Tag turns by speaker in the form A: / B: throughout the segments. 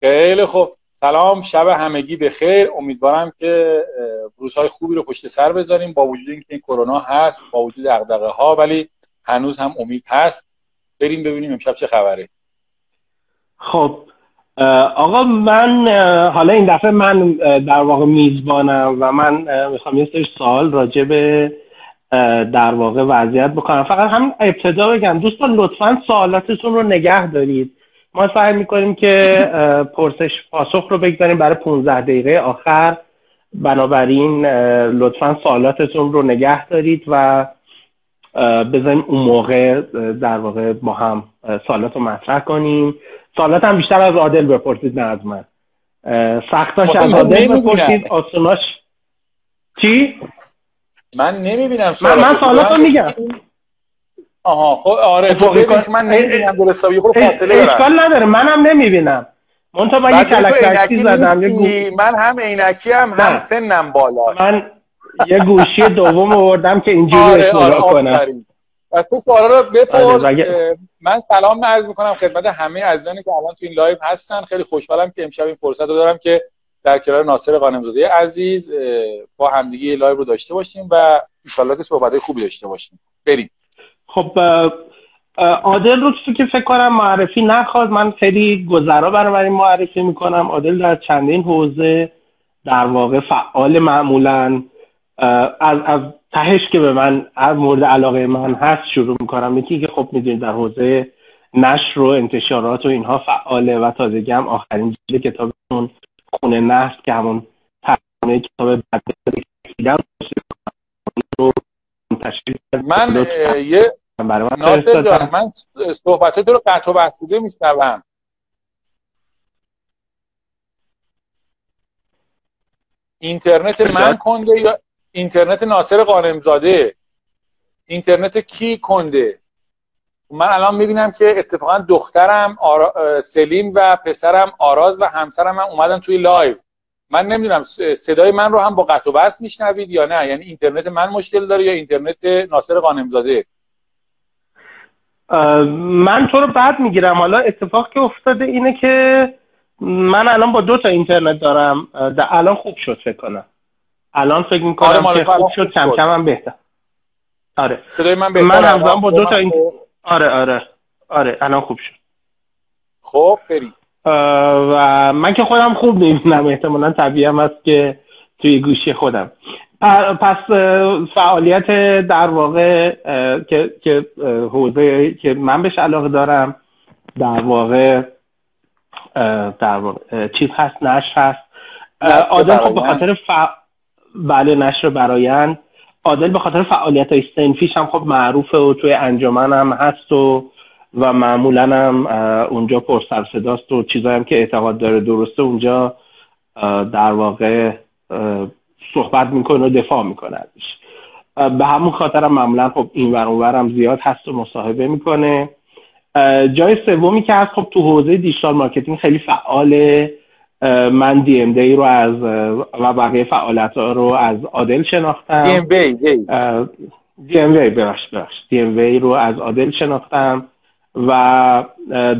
A: خیلی خوب. سلام شب همگی به خیر. امیدوارم که روزهای خوبی رو پشت سر بذاریم. با وجود اینکه این کرونا هست با وجود دغدغه ها ولی هنوز هم امید هست. بریم ببینیم امشب چه خبره.
B: خب آقا من حالا این دفعه من در واقع میزبانم و من می‌خوام یه سری سوال راجع به در واقع وضعیت بکنم. فقط همین ابتدا بگم. دوستان لطفا سوالاتتون رو نگه دارید. ما سعی می‌کنیم که پرسش پاسخ رو بگذاریم برای 15 دقیقه آخر. بنابراین لطفا سوالاتتون رو نگه دارید و بذاریم اون موقع در واقع با هم سوالات رو مطرح کنیم. سوالات هم بیشتر از عادل بپرسید نه از من. سختاش از عادل بپرسید آسوناش چی؟
A: من نمی‌بینم
B: من, من سوالات رو میگم.
A: آها خب آره تو ببینش من نمی‌بینم درست یه خورده فاصله دارم.
B: اشکال نداره منم نمی‌بینم. من تا با یه کلک زدم
A: من هم عینکی هم هم سنم بالا.
B: من یه گوشی دوم آوردم که اینجوری آره آره کنم.
A: پس تو سوالا رو بپرس آره من سلام عرض می‌کنم خدمت همه عزیزانی که الان تو این live هستن. خیلی خوشحالم که امشب این فرصت رو دارم که در کنار ناصر غانم‌زاده عزیز با همدیگه live رو داشته باشیم و ان که صحبت خوبی داشته باشیم. بریم.
B: خب عادل رو تو که فکر کنم معرفی نخواد من خیلی گذرا برای معرفی می‌کنم. عادل در چندین حوزه در واقع فعال معمولا از از تهش که به من از مورد علاقه من هست شروع می‌کنم. یکی که خب می‌دونید در حوزه نشر و انتشارات و اینها فعاله و تازگی هم آخرین جلد کتابتون خونه نشر که همون ترجمه کتاب
A: من یه ناصر جان من صحبتت رو قطع و وصل میشنوم. اینترنت من کنده یا اینترنت ناصر غانم‌زاده؟ اینترنت کی کنده؟ من الان می‌بینم که اتفاقا دخترم آرا... سلیم و پسرم آراز و همسرم هم اومدن توی live. من نمی‌دونم صدای من رو هم با قطع و بست میشنوید یا نه؟ یعنی اینترنت من مشکل داره یا اینترنت ناصر قانمزاده؟
B: من تو رو بعد می‌گیرم. حالا اتفاق که افتاده اینه که من الان با دو تا اینترنت دارم. الان خوب شد فکر کنم. الان فکر می‌کنم آره که خوب شد کم کم هم بهتر. آره.
A: صدای من بهتر
B: من هم با دو تا این... آره آره. آره الان خوب شد.
A: خب فری
B: و من که خودم خوب می‌بینم. احتمالا طبیعی هم است که توی گوشی خودم. پس فعالیت در واقع که که حوزه که من بهش علاقه دارم در واقع در واقع چیز هست نشر هست. عادل خب به خاطر ف... بله نشر برایند. عادل به خاطر فعالیت های سنفیش هم خب معروفه و توی انجمن هم هست و و معمولا هم اونجا پر سر صداست و چیزایی هم که اعتقاد داره درسته. اونجا در واقع صحبت می‌کنه و دفاع می‌کنه ازش. به همون خاطر هم معمولا خب این ور هم زیاد هست و مصاحبه می‌کنه. جای سومی که هست خب تو حوزه digital marketing خیلی فعاله من DMD رو از و بقیه فعالیت رو از عادل شناختم.
A: DMV
B: دی ام وی دی ام وی رو از عادل شناختم و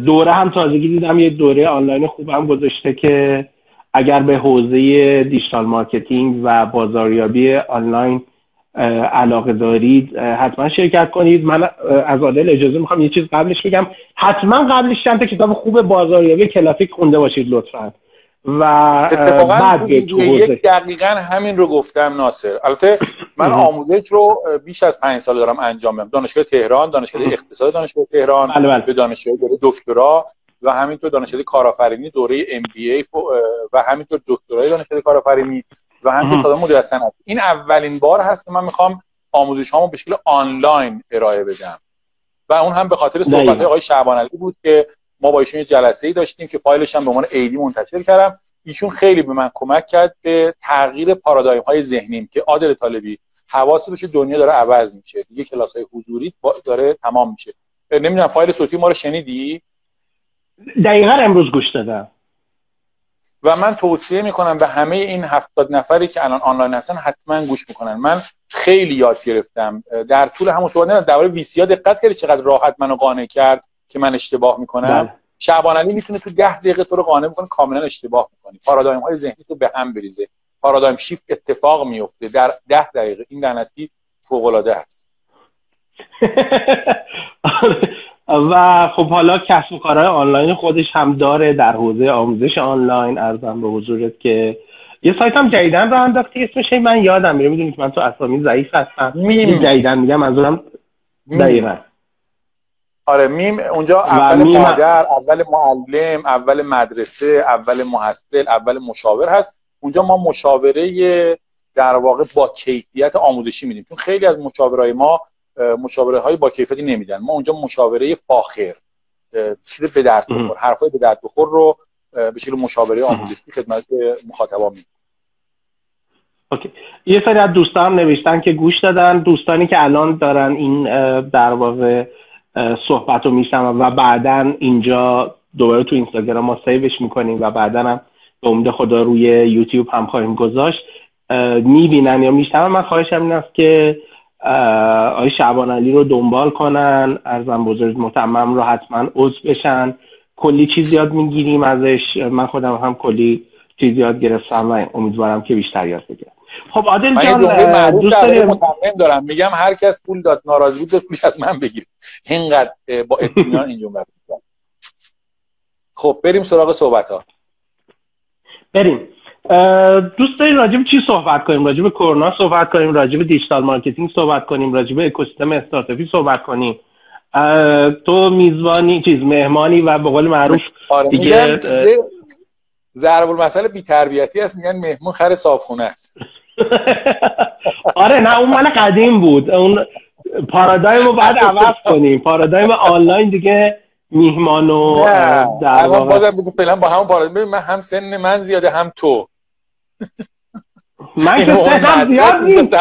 B: دوره هم تازگی دیدم یه دوره آنلاین خوبم گذاشته که اگر به حوزه digital marketing و بازاریابی آنلاین علاقه دارید حتما شرکت کنید. من از عادل اجازه می‌خوام یه چیز قبلش بگم. حتما قبلش چند تا کتاب خوب بازاریابی کلاسیک خونده باشید لطفا. و بعد
A: یک دقیقا همین رو گفتم ناصر. البته من آموزش رو بیش از پنج سال دارم انجام میدم. دانشگاه تهران دانشگاه اقتصاد دانشگاه تهران بله بله. به دانشگاه دکترا. و همینطور دانشگاه کارآفرینی دوره ام بی ای و همینطور دکترای دانشگاه کارآفرینی و همینطور مدیر صنعت. این اولین بار هست که من می‌خوام آموزش هامو به شکل آنلاین ارائه بدم. و اون هم به خاطر صحبت آقای شعبان علی بود که ما با ایشون یه جلسه ای داشتیم که فایلش هم به عنوان ایدی منتشر کردم. ایشون خیلی به من کمک کرد به تغییر پارادایم های ذهنیم که عادل طالبی حواس بشه دنیا داره عوض میشه. دیگه کلاس های حضوری داره تمام میشه. نمی‌دونم فایل صوتی ما رو شنیدی؟
B: دقیقا امروز گوش دادم.
A: و من توصیه می‌کنم به همه این هفتاد نفری که الان آنلاین هستن حتما گوش می‌کنن. من خیلی یاد گرفتم. در طول همون صحبت درباره ویسیا دقت کردی چقدر راحت منو قانع کرد که من اشتباه می‌کنم؟ شعبان علی می‌تونه تو ده دقیقه تو رو قانع بکنه کاملا اشتباه می‌کنی. پارادایم های ذهنی تو به هم بریزه. paradigm shift اتفاق میفته در ده دقیقه. این لعنتی فوق العاده است.
B: و خب حالا کسب و کارهای آنلاین خودش هم داره در حوزه آموزش آنلاین. عرضم به حضورت که یه سایت هم جدیدا رو انداختی اسمش. من یادم میره. می‌دونی که من تو اسامی ضعیف هستم. میم. جدیدا میگم منظورم دقیقا.
A: آره میم. اونجا اول میم... مادر اول معلم اول مدرسه اول محصل اول مشاور هست. اونجا ما مشاوره در واقع با کیفیت آموزشی میدیم. چون خیلی از مشاورای ما مشاوره های با کیفیتی نمیدن. ما اونجا مشاوره فاخر چیز به درد بخور حرفای به درد بخور رو به شکل مشاوره آموزشی خدمت مخاطبا میدیم
B: اوکی. یه سری از دوستان نوشتن که گوش دادن. دوستانی که الان دارن این در واقع صحبت رو میشنم و بعدا اینجا دوباره تو اینستاگرام ما سیوش می‌کنیم و بعدا هم به امید خدا روی یوتیوب هم خواهیم گذاشت. می‌بینن یا میشنن من خواهشم این است که آقای شعبان علی رو دنبال کنن ارزم بزرگ متمم رو حتما عضو بشن. کلی چیز یاد می‌گیریم ازش. من خودم هم کلی چیز یاد گرفتم و امیدوارم که بیشتر یاد بگیرم. خب عادل جان
A: دوست دارم دارم. میگم هر کس پول داد ناراضی بود پول از من بگیر اینقدر با اطمینان این جمله خب بریم سراغ صحبت ها
B: بریم. دوست داریم راجب چی صحبت کنیم؟ راجب کرونا صحبت کنیم راجب digital marketing صحبت کنیم راجب اکوسیستم استارتاپی صحبت کنیم. تو میزبانی چیز مهمانی و به قول معروف
A: آره دیگه ضرب المثل بی تربیتی است میگن مهمون خر صاحبخونه است.
B: آره نه اون مال قدیم بود. اون پارادایم رو بعد عوض کنیم. پارادایم آنلاین دیگه میهمان و
A: در واقع بازم فعلا با همون پارادایم من هم سن من زیاده هم تو.
B: من که سنم زیاد نیست.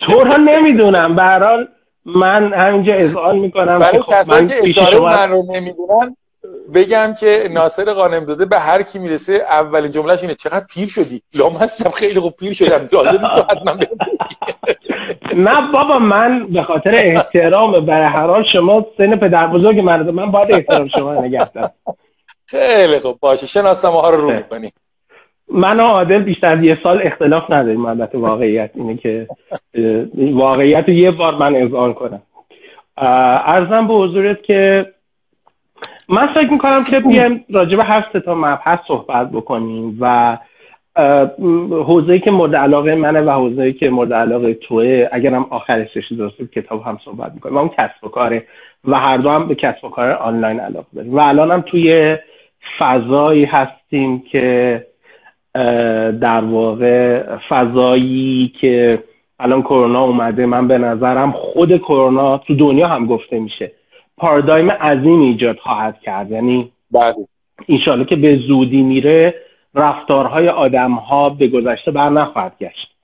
B: تو رو نمی‌دونم. برحال من همینجا اذعان می‌کنم.
A: برای خب کسایی که اشاره من رو نمی‌دونن بگم که ناصر قانم داده به هر کی می‌رسه اولین جملهش اینه چقدر پیر شدی؟ لام هستم خیلی خوب پیر شدم. لازم نیست حتما
B: نه بابا من به خاطر احترام برای هر حال شما سن پدر بزرگ من من باید احترام شما نگهدم
A: خیلی خوب باشه. شناسم ها رو رو می‌کنی.
B: من و عادل بیشتر یه سال اختلاف نداریم. البته واقعیت اینه که واقعیت رو یه بار من اذعان کنم. ارزم به حضورت که من فکر می‌کنم که بیایم راجع به هفت تا مبحث صحبت بکنیم و حوزه که مورد علاقه منه و حوزه که مورد علاقه توه اگرم آخرش درسته کتاب هم صحبت می‌کنیم و اون کسب و کاره. و هر دو هم به کسب و کار آنلاین علاقه داریم. و الان هم توی فضایی هستیم که در واقع فضایی که الان کرونا اومده من به نظرم خود کرونا تو دنیا هم گفته میشه پارادایم عظیم ایجاد خواهد کرد. یعنی
A: بله.
B: اینشاالله که به زودی میره رفتارهای آدم ها به گذشته بر نخواهد گشت.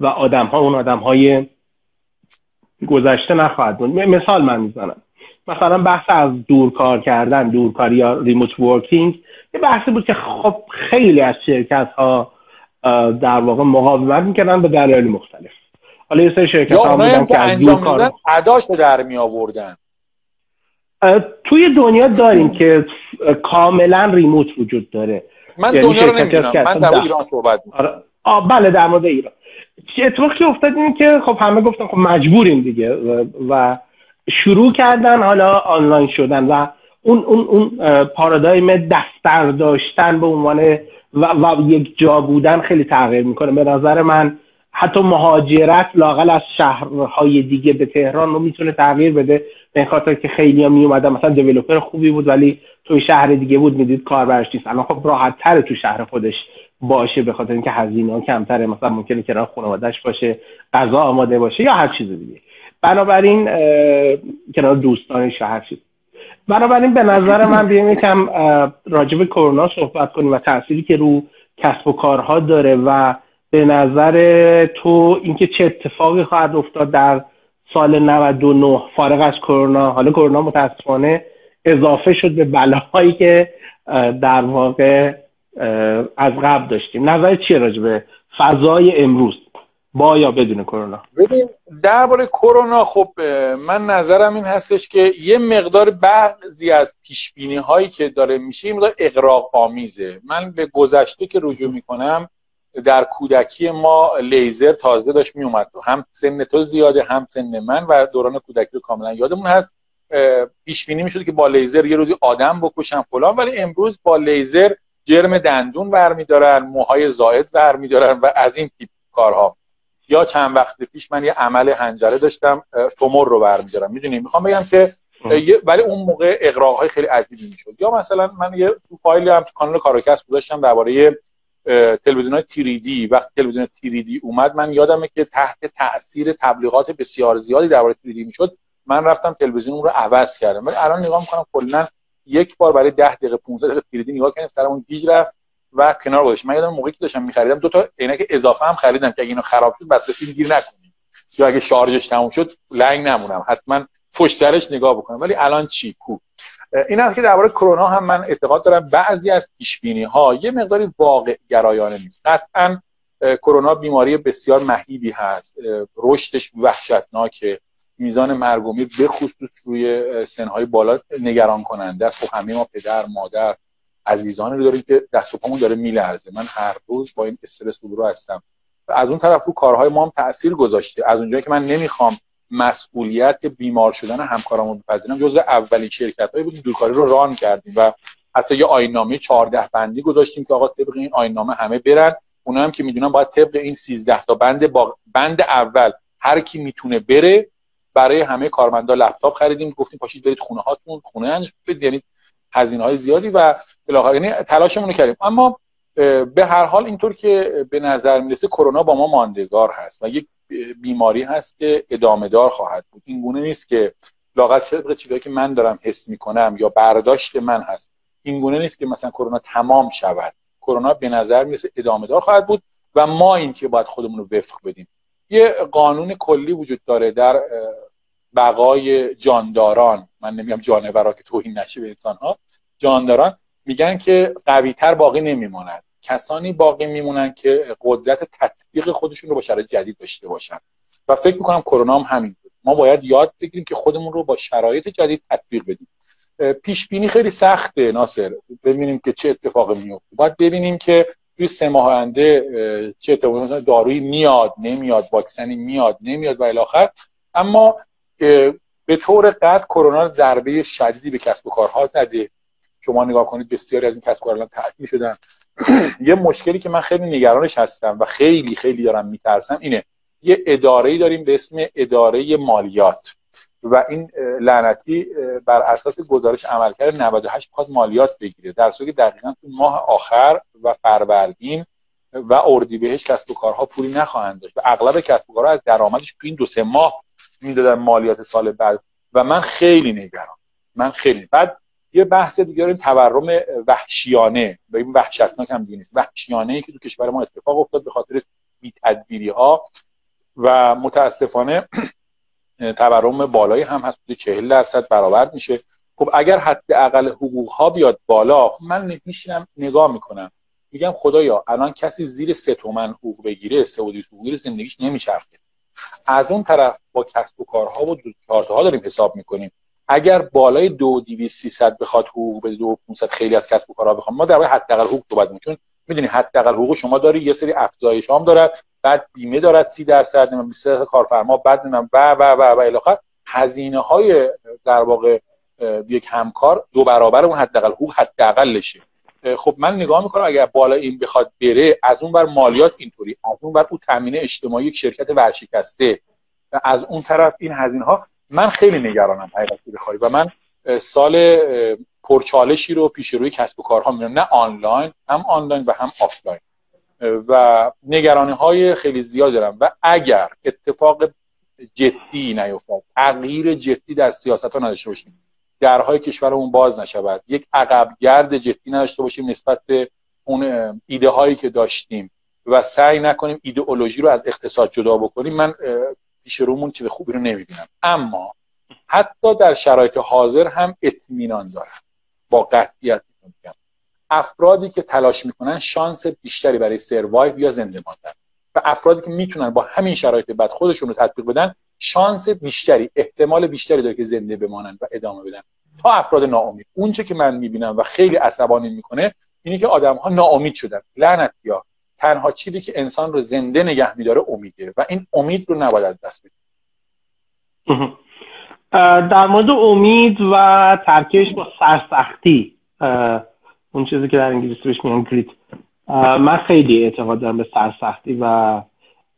B: و آدم ها اون آدم های گذشته نخواهد بود. مثال من می‌زنم. مثلا بحث از دورکار کردن دورکاری یا ریموت ورکینگ یه بحثی بود که خب خیلی از شرکت ها در واقع مقاومت می‌کردن به دلایل مختلف. حالا یه سری شرکت ها
A: بودن که از دورکار اداش رو در می آوردن
B: توی دنیا داریم که کاملا ریموت وجود داره.
A: من یعنی دنیا رو نمی‌دونم. من در ایران صحبت
B: آره. بله در مورد ایران. چه اتفاقی افتاد این که خب همه گفتن خب مجبوریم دیگه و شروع کردن حالا آنلاین شدن و اون اون اون پارادایم دفتر داشتن به عنوان و, و یک جا بودن خیلی تغییر می‌کنه. به نظر من حتی مهاجرت لاقل از شهرهای دیگه به تهران رو می‌تونه تغییر بده به خاطر که خیلی هم میومدن مثلا دیولوپر خوبی بود ولی توی شهر دیگه بود می‌دید کار برش نیست. الان خب راحت تر تو شهر خودش باشه به خاطر اینکه هزینه ها کمتره. مثلا ممکنه کنار خانوادهش باشه غذا آماده باشه یا هر چیز دیگه. بنابراین کنار دوستانش هر چیز. بنابراین به نظر من بیایم یکم راجب کرونا صحبت کنیم و تأثیری که رو کسب و کارها داره و به نظر تو اینکه چه اتفاقی خواهد افتاد در سال 99 فارغ از کرونا. حالا کرونا متاسفانه اضافه شد به بلاهایی که در واقع از قبل داشتیم. نظر چیه راجع به فضای امروز؟ با یا بدون کرونا.
A: ببین درباره کرونا خب من نظرم این هستش که یه مقدار بعضی از پیش هایی که داره میشه این مقدار اقراق آمیزه من به گذشته که رجوع می‌کنم در کودکی ما لیزر تازه داشت میومد هم سن تو زیاده هم سن من و دوران کودکی رو کاملا یادمون هست. پیش بینی می‌شد که با لیزر یه روزی آدم بکشن فلان ولی امروز با لیزر جرم دندون برمیدارن موهای زائد برمیدارن و از این تیپ کارها. یا چند وقت پیش من یه عمل حنجره داشتم تومور رو برمیدارم. می‌دونی می‌خوام بگم که ولی اون موقع اغراق های خیلی عجیبی می‌شد. یا مثلا من یه تو فایلی هم تو کانال کاروکسب گذاشتم درباره تلویزیون های تیریدی وقتی تلویزیون تیریدی اومد من یادمه که تحت تاثیر تبلیغات بسیار زیادی درباره تیریدی می‌شد. من رفتم تلویزیون رو عوض کردم. ولی الان نگاه می‌کنم کلا یک بار برای 10 دقیقه 15 دقیقه تیریدی نگاه کردم سرمون گیج رفت و کنار گذاشت. من یادم موقعی که داشتم میخریدم دو تا عینک اضافه هم خریدم که اگه اینو خراب شد بس فیلم گیر نکنیم یا اگه شارژش تموم شد لنگ نمونم. حتما پشت سرش نگاه بکنم. ولی الان چی؟ کو. این است که درباره کرونا هم من اعتقاد دارم. بعضی از پیش ها یه مقداری واقع گرایانه نیست. قطعا کرونا بیماری بسیار مهیبی هست. رشدش وحشتناکه. میزان مرگ و میر به خصوص روی سنهای بالا نگران کننده است. خب همه ما پدر مادر عزیزانی رو داریم که دست و پامون داره میلرزه. من هر روز با این استرس رو هستم. و از اون طرف رو کارهای ما هم تاثیر گذاشته. از اونجایی که من نمی‌خوام مسئولیت بیمار شدن همکارامو بپذیرم جز اولین شرکت هایی بودیم دورکاری رو ران کردیم و حتی یه آینامه 14 بندی گذاشتیم که آقا طبق این آینامه همه برن. اونا هم که می‌دونن باید طبق این 13 تا بند با بند اول هر کی می‌تونه بره برای همه کارمندا لپتاپ خریدیم گفتیم پاشید برید خونه هاتون خونه انج یعنی هزینه های زیادی و بالاخره یعنی تلاشمون کردیم. اما به هر حال اینطور که به نظر می‌رسه کرونا با ما ماندگار هست و یک بیماری هست که ادامه دار خواهد بود. این گونه نیست که لاغت طبق چیزایی که من دارم حس می‌کنم یا برداشت من هست. این گونه نیست که مثلا کرونا تمام شود. کرونا به نظر می‌رسه ادامه دار خواهد بود و ما این که باید خودمون رو وفق بدیم. یه قانون کلی وجود داره در بقای جانداران. من نمیگم جانورا که توهین نشه به انسان ها جانداران میگن که قویتر باقی نمیماند. کسانی باقی میمونن که قدرت تطبیق خودشون رو با شرایط جدید داشته باشن. و فکر می‌کنم کرونا هم همین بود. ما باید یاد بگیریم که خودمون رو با شرایط جدید تطبیق بدیم. پیش بینی خیلی سخته ناصر. ببینیم که چه اتفاقی میفته باید ببینیم که توی سه ماه آینده چه دارویی میاد نمیاد واکسنی میاد نمیاد و الی اما به طور قطع کرونا ضربه شدیدی به کسب و کارها زده. شما نگاه کنید بسیاری از این کسب و کارها تعطیل شدن. یه مشکلی که من خیلی نگرانش هستم و خیلی خیلی دارم میترسم اینه. یه اداره داریم به اسم اداره مالیات. و این لعنتی بر اساس گزارش عملکرد 98 می‌خواد مالیات بگیره. در صورتی که دقیقا تو ماه آخر و فروردین و اردیبهشت کسب و کارها پولی نخواهند داشت و اغلب کسب و کارها از درآمدش تو این دو سه ماه می‌دادن مالیات سال بعد. و من خیلی نگران. من خیلی. بعد یه بحث دیگه این تورم وحشیانه. و این وحشتناک هم نیست. وحشیانه ای که تو کشور ما اتفاق افتاد به خاطر بی‌تدبیری ها و متاسفانه تورم بالایی هم هست 40 درصد برابر میشه. خب اگر حداقل حقوق ها بیاد بالا خب من میشینم نگاه می‌کنم. میگم خدایا الان کسی زیر سه تومن حقوق بگیره سه و حقوق زندگیش نمیچرخه. از اون طرف با کسب و کارها و ها داریم حساب می‌کنیم. اگر بالای دو دیویس سیصد بخواد حقوق بده دو 500 خیلی از کسب و کارها بخوام ما در حداقل حقوق تو چون می‌دونی حداقل حقوق شما داری یه سری افزایش هم دارد. بعد بیمه دارد 30 درصد نمی‌دونم 20 درصد کارفرما بعد نمی‌دونم و و و و الی هزینه های در واقع یک همکار دو برابر اون حداقل حقوق حداقلشه. خب من نگاه می‌کنم اگر بالا این بخواد بره از اون بر مالیات اینطوری از اون بر او تامین اجتماعی یک شرکت ورشکسته از اون طرف این هزینه ها من خیلی نگرانم حقیقتی بخوای. و من سال پرچالشی رو پیش روی کسب و کارها می‌بینم نه آنلاین هم آنلاین و هم آفلاین. و نگرانی های خیلی زیاد دارم. و اگر اتفاق جدی نیفتاد تغییر جدی در سیاست ها نداشته باشیم درهای کشورمون باز نشود یک عقب گرد جدی نداشته باشیم نسبت به اون ایده هایی که داشتیم و سعی نکنیم ایدئولوژی رو از اقتصاد جدا بکنیم من پیش رومون چیز خوبی رو نمی‌بینم. اما حتی در شرایط حاضر هم اطمینان دارم. با قطعیت میگم. افرادی که تلاش می‌کنن شانس بیشتری برای سروایو یا زنده ماندن. و افرادی که می‌تونن با همین شرایط بعد خودشون رو تطبیق بدن شانس بیشتری احتمال بیشتری داره که زنده بمانن و ادامه بدن. تا افراد ناامید. اونچه که من می‌بینم و خیلی عصبانی می‌کنه اینه که آدم ها ناامید شدن. لعنت یا. تنها چیزی که انسان رو زنده نگه میداره امیده. و این امید رو نباید از دست بدیم.
B: در مورد امید و ترکش با سرسختی اون چیزی که در انگلیسی بهش میگن گریت من خیلی اعتقاد دارم به سرسختی و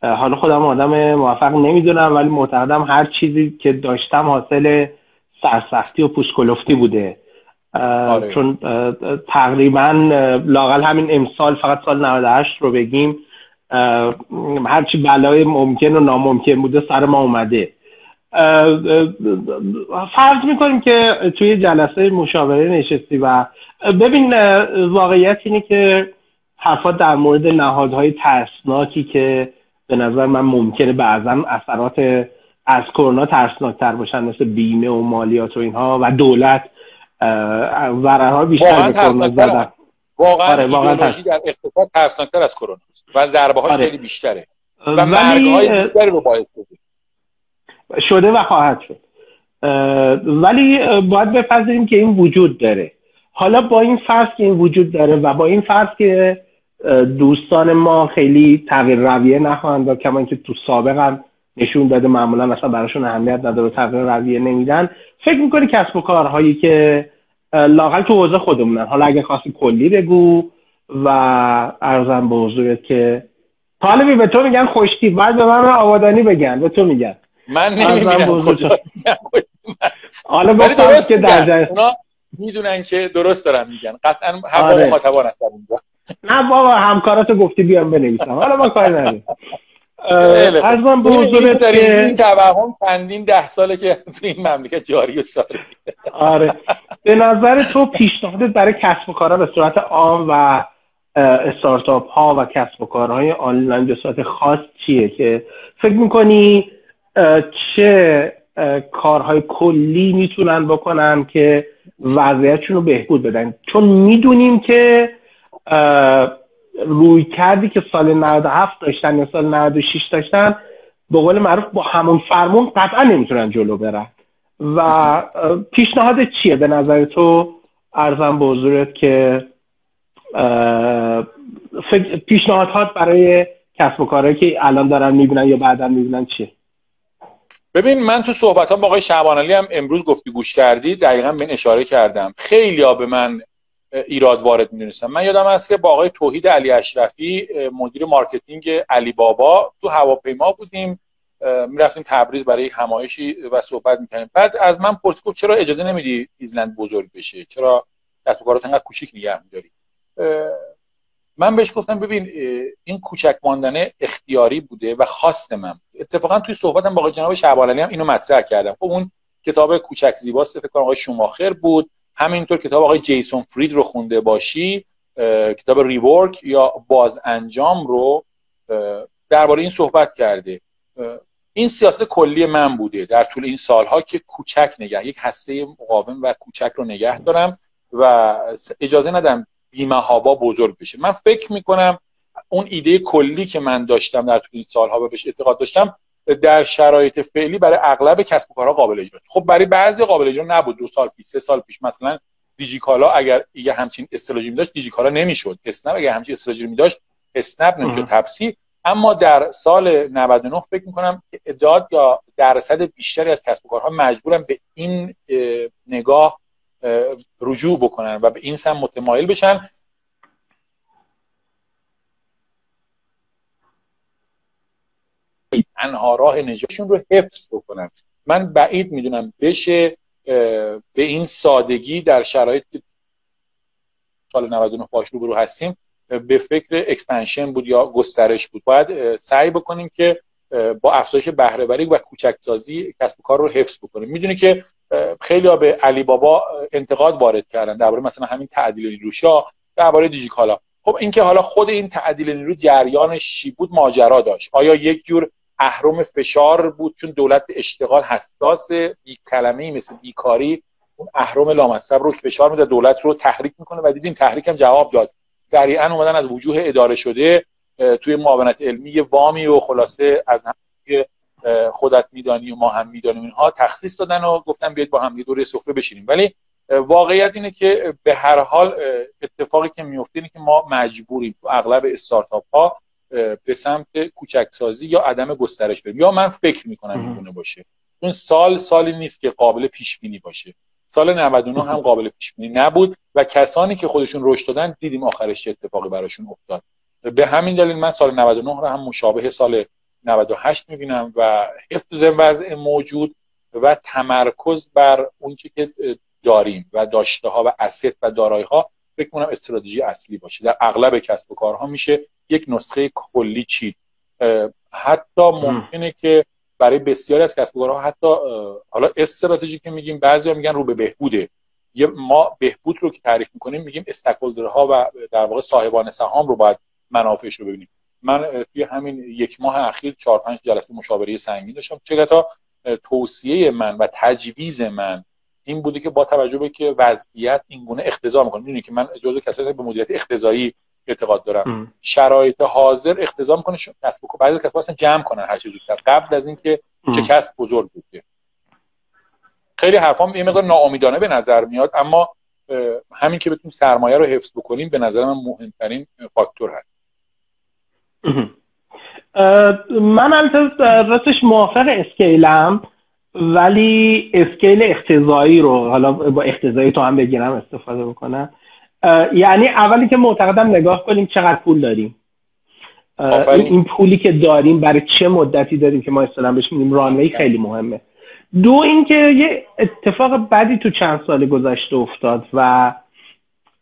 B: حالا خودم آدم موفق نمی‌دونم ولی معتقدم هر چیزی که داشتم حاصل سرسختی و پوشکلفتی بوده. آره. چون تقریبا لاقل همین امسال فقط سال 98 رو بگیم هرچی بلای ممکن و ناممکن بوده سر ما اومده. فرض می‌کنیم که توی جلسه مشاوره نشستی و ببین واقعیت اینه که حرفات در مورد نهادهای ترسناکی که به نظر من ممکنه بعضا اثرات از کرونا ترسناکتر باشن مثل بیمه و مالیات و اینها و دولت ها بیشتر به کرونا زدن.
A: واقعا آره، واقعا در اقتصاد ترسناکتر از کرونا و ضربه ها آره. خیلی بیشتره و مرگ های بیشتری رو باعث شده
B: شده و خواهد شد. ولی باید بپذیریم که این وجود داره. حالا با این فرض که این وجود داره و با این فرض که دوستان ما خیلی تغییر رویه نخواهند و کمان که تو سابق هم نشون داده معمولا اصلا براشون اهمیت نداره تغییر رویه نمیدن. فکر می‌کنی کسب و کارهایی که لاقل تو حوزه خودمونن. حالا اگه خواستی کلی بگو و ارزم به حضورت که طالبی به تو میگن خوشتی بعد به من آبادانی بگن. به تو میگن.
A: من نمیگم.
B: حالا که در
A: می‌دونن که درست دارن میگن. قطعا هم آره. مخاطبان هستن
B: نه بابا همکاراتو گفتی بیام بنویسم. حالا ما کاری نداریم. از من به حضورت
A: این توهم چندین ده ساله که تو این مملکت جاری و ساری.
B: آره. به نظر تو پیشنهادت برای کسب و کارها به صورت عام و استارتاپ ها و کسب و کارهای آنلاین به صورت خاص چیه که فکر می‌کنی چه کارهای کلی می‌تونن بکنن که وضعیتشون رو بهبود بدن. چون می‌دونیم که روی کردی که سال 97 داشتن یا سال 96 داشتن به قول معروف با همون فرمون قطعا نمی‌تونن جلو برن. و پیشنهاد چیه به نظر تو؟ عرضم به حضورت که پیشنهادات برای کسب و کارهایی که الان دارن می‌بینن یا بعدا می‌بینن چیه؟
A: ببین من تو صحبت با آقای شعبان علی هم امروز گفتی گوش کردی دقیقا به اشاره کردم. خیلی ها به من ایراد وارد می‌دونستن من یادم هست که با آقای توحید علی اشرفی مدیر marketing علی بابا تو هواپیما بودیم. می‌رفتیم تبریز برای همایشی و صحبت می‌کنیم بعد از من پرسید چرا اجازه نمیدی ایزلند بزرگ بشه؟ چرا دست و کارات انقدر کوچیک نگه میداری؟ من بهش گفتم ببین این کوچک ماندن اختیاری بوده و خواست من اتفاقا توی صحبتم با آقای جناب شعبان هم اینو مطرح کردم. خب اون کتاب کوچک زیباست فکر کنم آقای شوماخر بود. همینطور کتاب آقای جیسون فرید رو خونده باشی کتاب ریورک یا باز انجام رو درباره این صحبت کرده. این سیاست کلی من بوده در طول این سالها که کوچک نگه یک هسته مقاوم و کوچک رو نگه دارم و اجازه ندم بیمهابا بزرگ بشه. من فکر می‌کنم اون ایده کلی که من داشتم در طول این سالها و بهش اعتقاد داشتم در شرایط فعلی برای اغلب کسب و کارها قابل اجرا خب برای بعضی قابل اجرا نبود. دو سال پیش سه سال پیش مثلا دیجیکالا اگر یه همچین استراتژی داشت دیجیکالا نمی‌شد. اسنپ اگر همچین استراتژی می داشت اسنپ نمی‌شد. تپسی اما در سال 99 فکر می‌کنم ادعاد یا درصد بیشتری از کسب و کارها مجبورن به این نگاه رجوع بکنن و به این سم متمایل بشن. تنها راه نجاتشون رو حفظ بکنن. من بعید می‌دونم بشه به این سادگی در شرایط سال 99 باش رو هستیم به فکر expansion بود یا گسترش بود. باید سعی بکنیم که با افزایش بهره وری و کوچک سازی کسب کار رو حفظ بکنیم. می‌دونی که خیلی به علی بابا انتقاد وارد کردن درباره مثلا همین تعدیل نیروشا درباره دیجیکالا. خب اینکه حالا خود این تعدیل نیرو جریانش چی بود؟ ماجرا داشت. آیا یک جور اهرم فشار بود چون دولت اشتغال حساس یک کلمه مثل بیکاری اون اهرم لامصب رو فشار میده دولت رو تحریک می‌کنه و دیدین تحریک هم جواب داد. سریعا اومدن از وجوه اداره شده توی معاونت علمی وامی و خلاصه از هم خودت میدانی و ما هم می‌دانیم اینها تخصیص دادن و گفتن بیاید با هم یه دوره سفره بشینیم. ولی واقعیت اینه که به هر حال اتفاقی که میفته اینه که ما مجبوریم تو اغلب استارتاپ ها به سمت کوچک سازی یا عدم گسترش بریم. یا من فکر می‌کنم می‌تونه باشه. اون سال سالی نیست که قابل پیش بینی باشه. سال 99 هم قابل پیش بینی نبود و کسانی که خودشون رشد دادن دیدیم آخرش چه اتفاقی براشون افتاد. به همین دلیل من سال 99 رو هم مشابه سال 98 می‌بینم و حفظ وضع موجود و تمرکز بر اون که داریم و داشته ها و اسید و دارایی ها فکر کنم استراتژی اصلی باشه. در اغلب کسب و کارها میشه یک نسخه کلی چید. حتی ممکنه که برای بسیاری از کسب و کارها حتی حالا استراتژی که میگیم بعضیا میگن رو به بهبوده. یه ما بهبود رو که تعریف می‌کنیم میگیم ها و در واقع صاحبان سهام رو باید منافعش رو ببینیم. من توی همین یک ماه اخیر چهار پنج جلسه مشاوره سنگین داشتم. چه تا توصیه من و تجویز من این بوده که با توجه به که وضعیت این گونه اختزا می‌کنه. می‌دونی که من جزو کسایی به مدیریت اختزایی اعتقاد دارم. شرایط حاضر اختزا می‌کنه. کسب و بعضی کسب اصلا جمع کنن هر چه زودتر. قبل از اینکه چه کسب بزرگ بوده خیلی حرفام یه مقدار ناامیدانه به نظر میاد اما همین که بتونیم سرمایه رو حفظ بکنیم به نظر من مهمترین فاکتور هست.
B: من البته راستش موافق اسکیلم ولی اسکیل اختزایی رو حالا با اختزایی تو هم بگیرم استفاده بکنم. یعنی اولی که معتقدم نگاه کنیم چقدر پول داریم. این پولی که داریم برای چه مدتی داریم که ما اصطلاحا بهش میگیم رانوی خیلی مهمه. دو اینکه یه اتفاق بدی تو چند سال گذشته افتاد و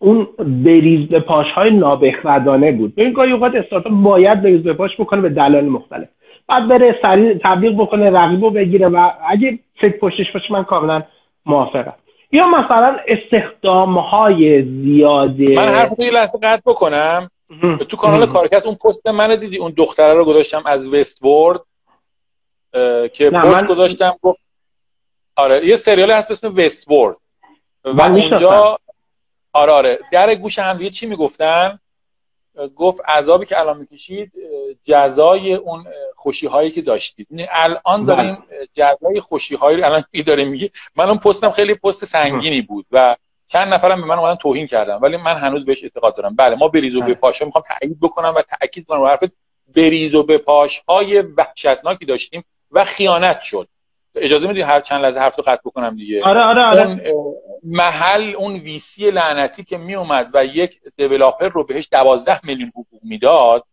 B: اون بریز به پاش های نابخردانه بود. این گاهی اوقات استارتاپ باید بریز به پاش بکنه به دلایل مختلف. بعد بره سریع تبلیغ بکنه رقیبو بگیره و اگه فکر پشتش باشه من کاملا موافقم. یا مثلا استخدام های زیاده.
A: من حرف یه لحظه قطع بکنم. تو کانال کارکست اون پست من دیدی؟ اون دختره رو گذاشتم از وست ورد که پست من... گذاشتم آره یه سریال هست به اسم وست ورد و اونجا آره آره. در گوش هم دیگه چی می‌گفتن؟ گفت عذابی که الان می‌کشید جزای اون خوشی هایی که داشتید. الان داریم بله. جزای خوشی هایی رو الان داره میگی من اون پستم خیلی پست سنگینی بود و چند نفرم به من اومدن توهین کردم ولی من هنوز بهش اعتقاد دارم. بله ما بریز و بپاش می‌خوام تایید بکنم و تاکید کنم حرف بریز و بپاش های وحشتناکی داشتیم و خیانت شد. اجازه میدی هر چند لحظه حرف رو قطع بکنم دیگه؟
B: آره آره آره.
A: اون محل اون ویسی لعنتی که می اومد و یک دیولاپر رو بهش دوازده میلیون حقوق می‌داد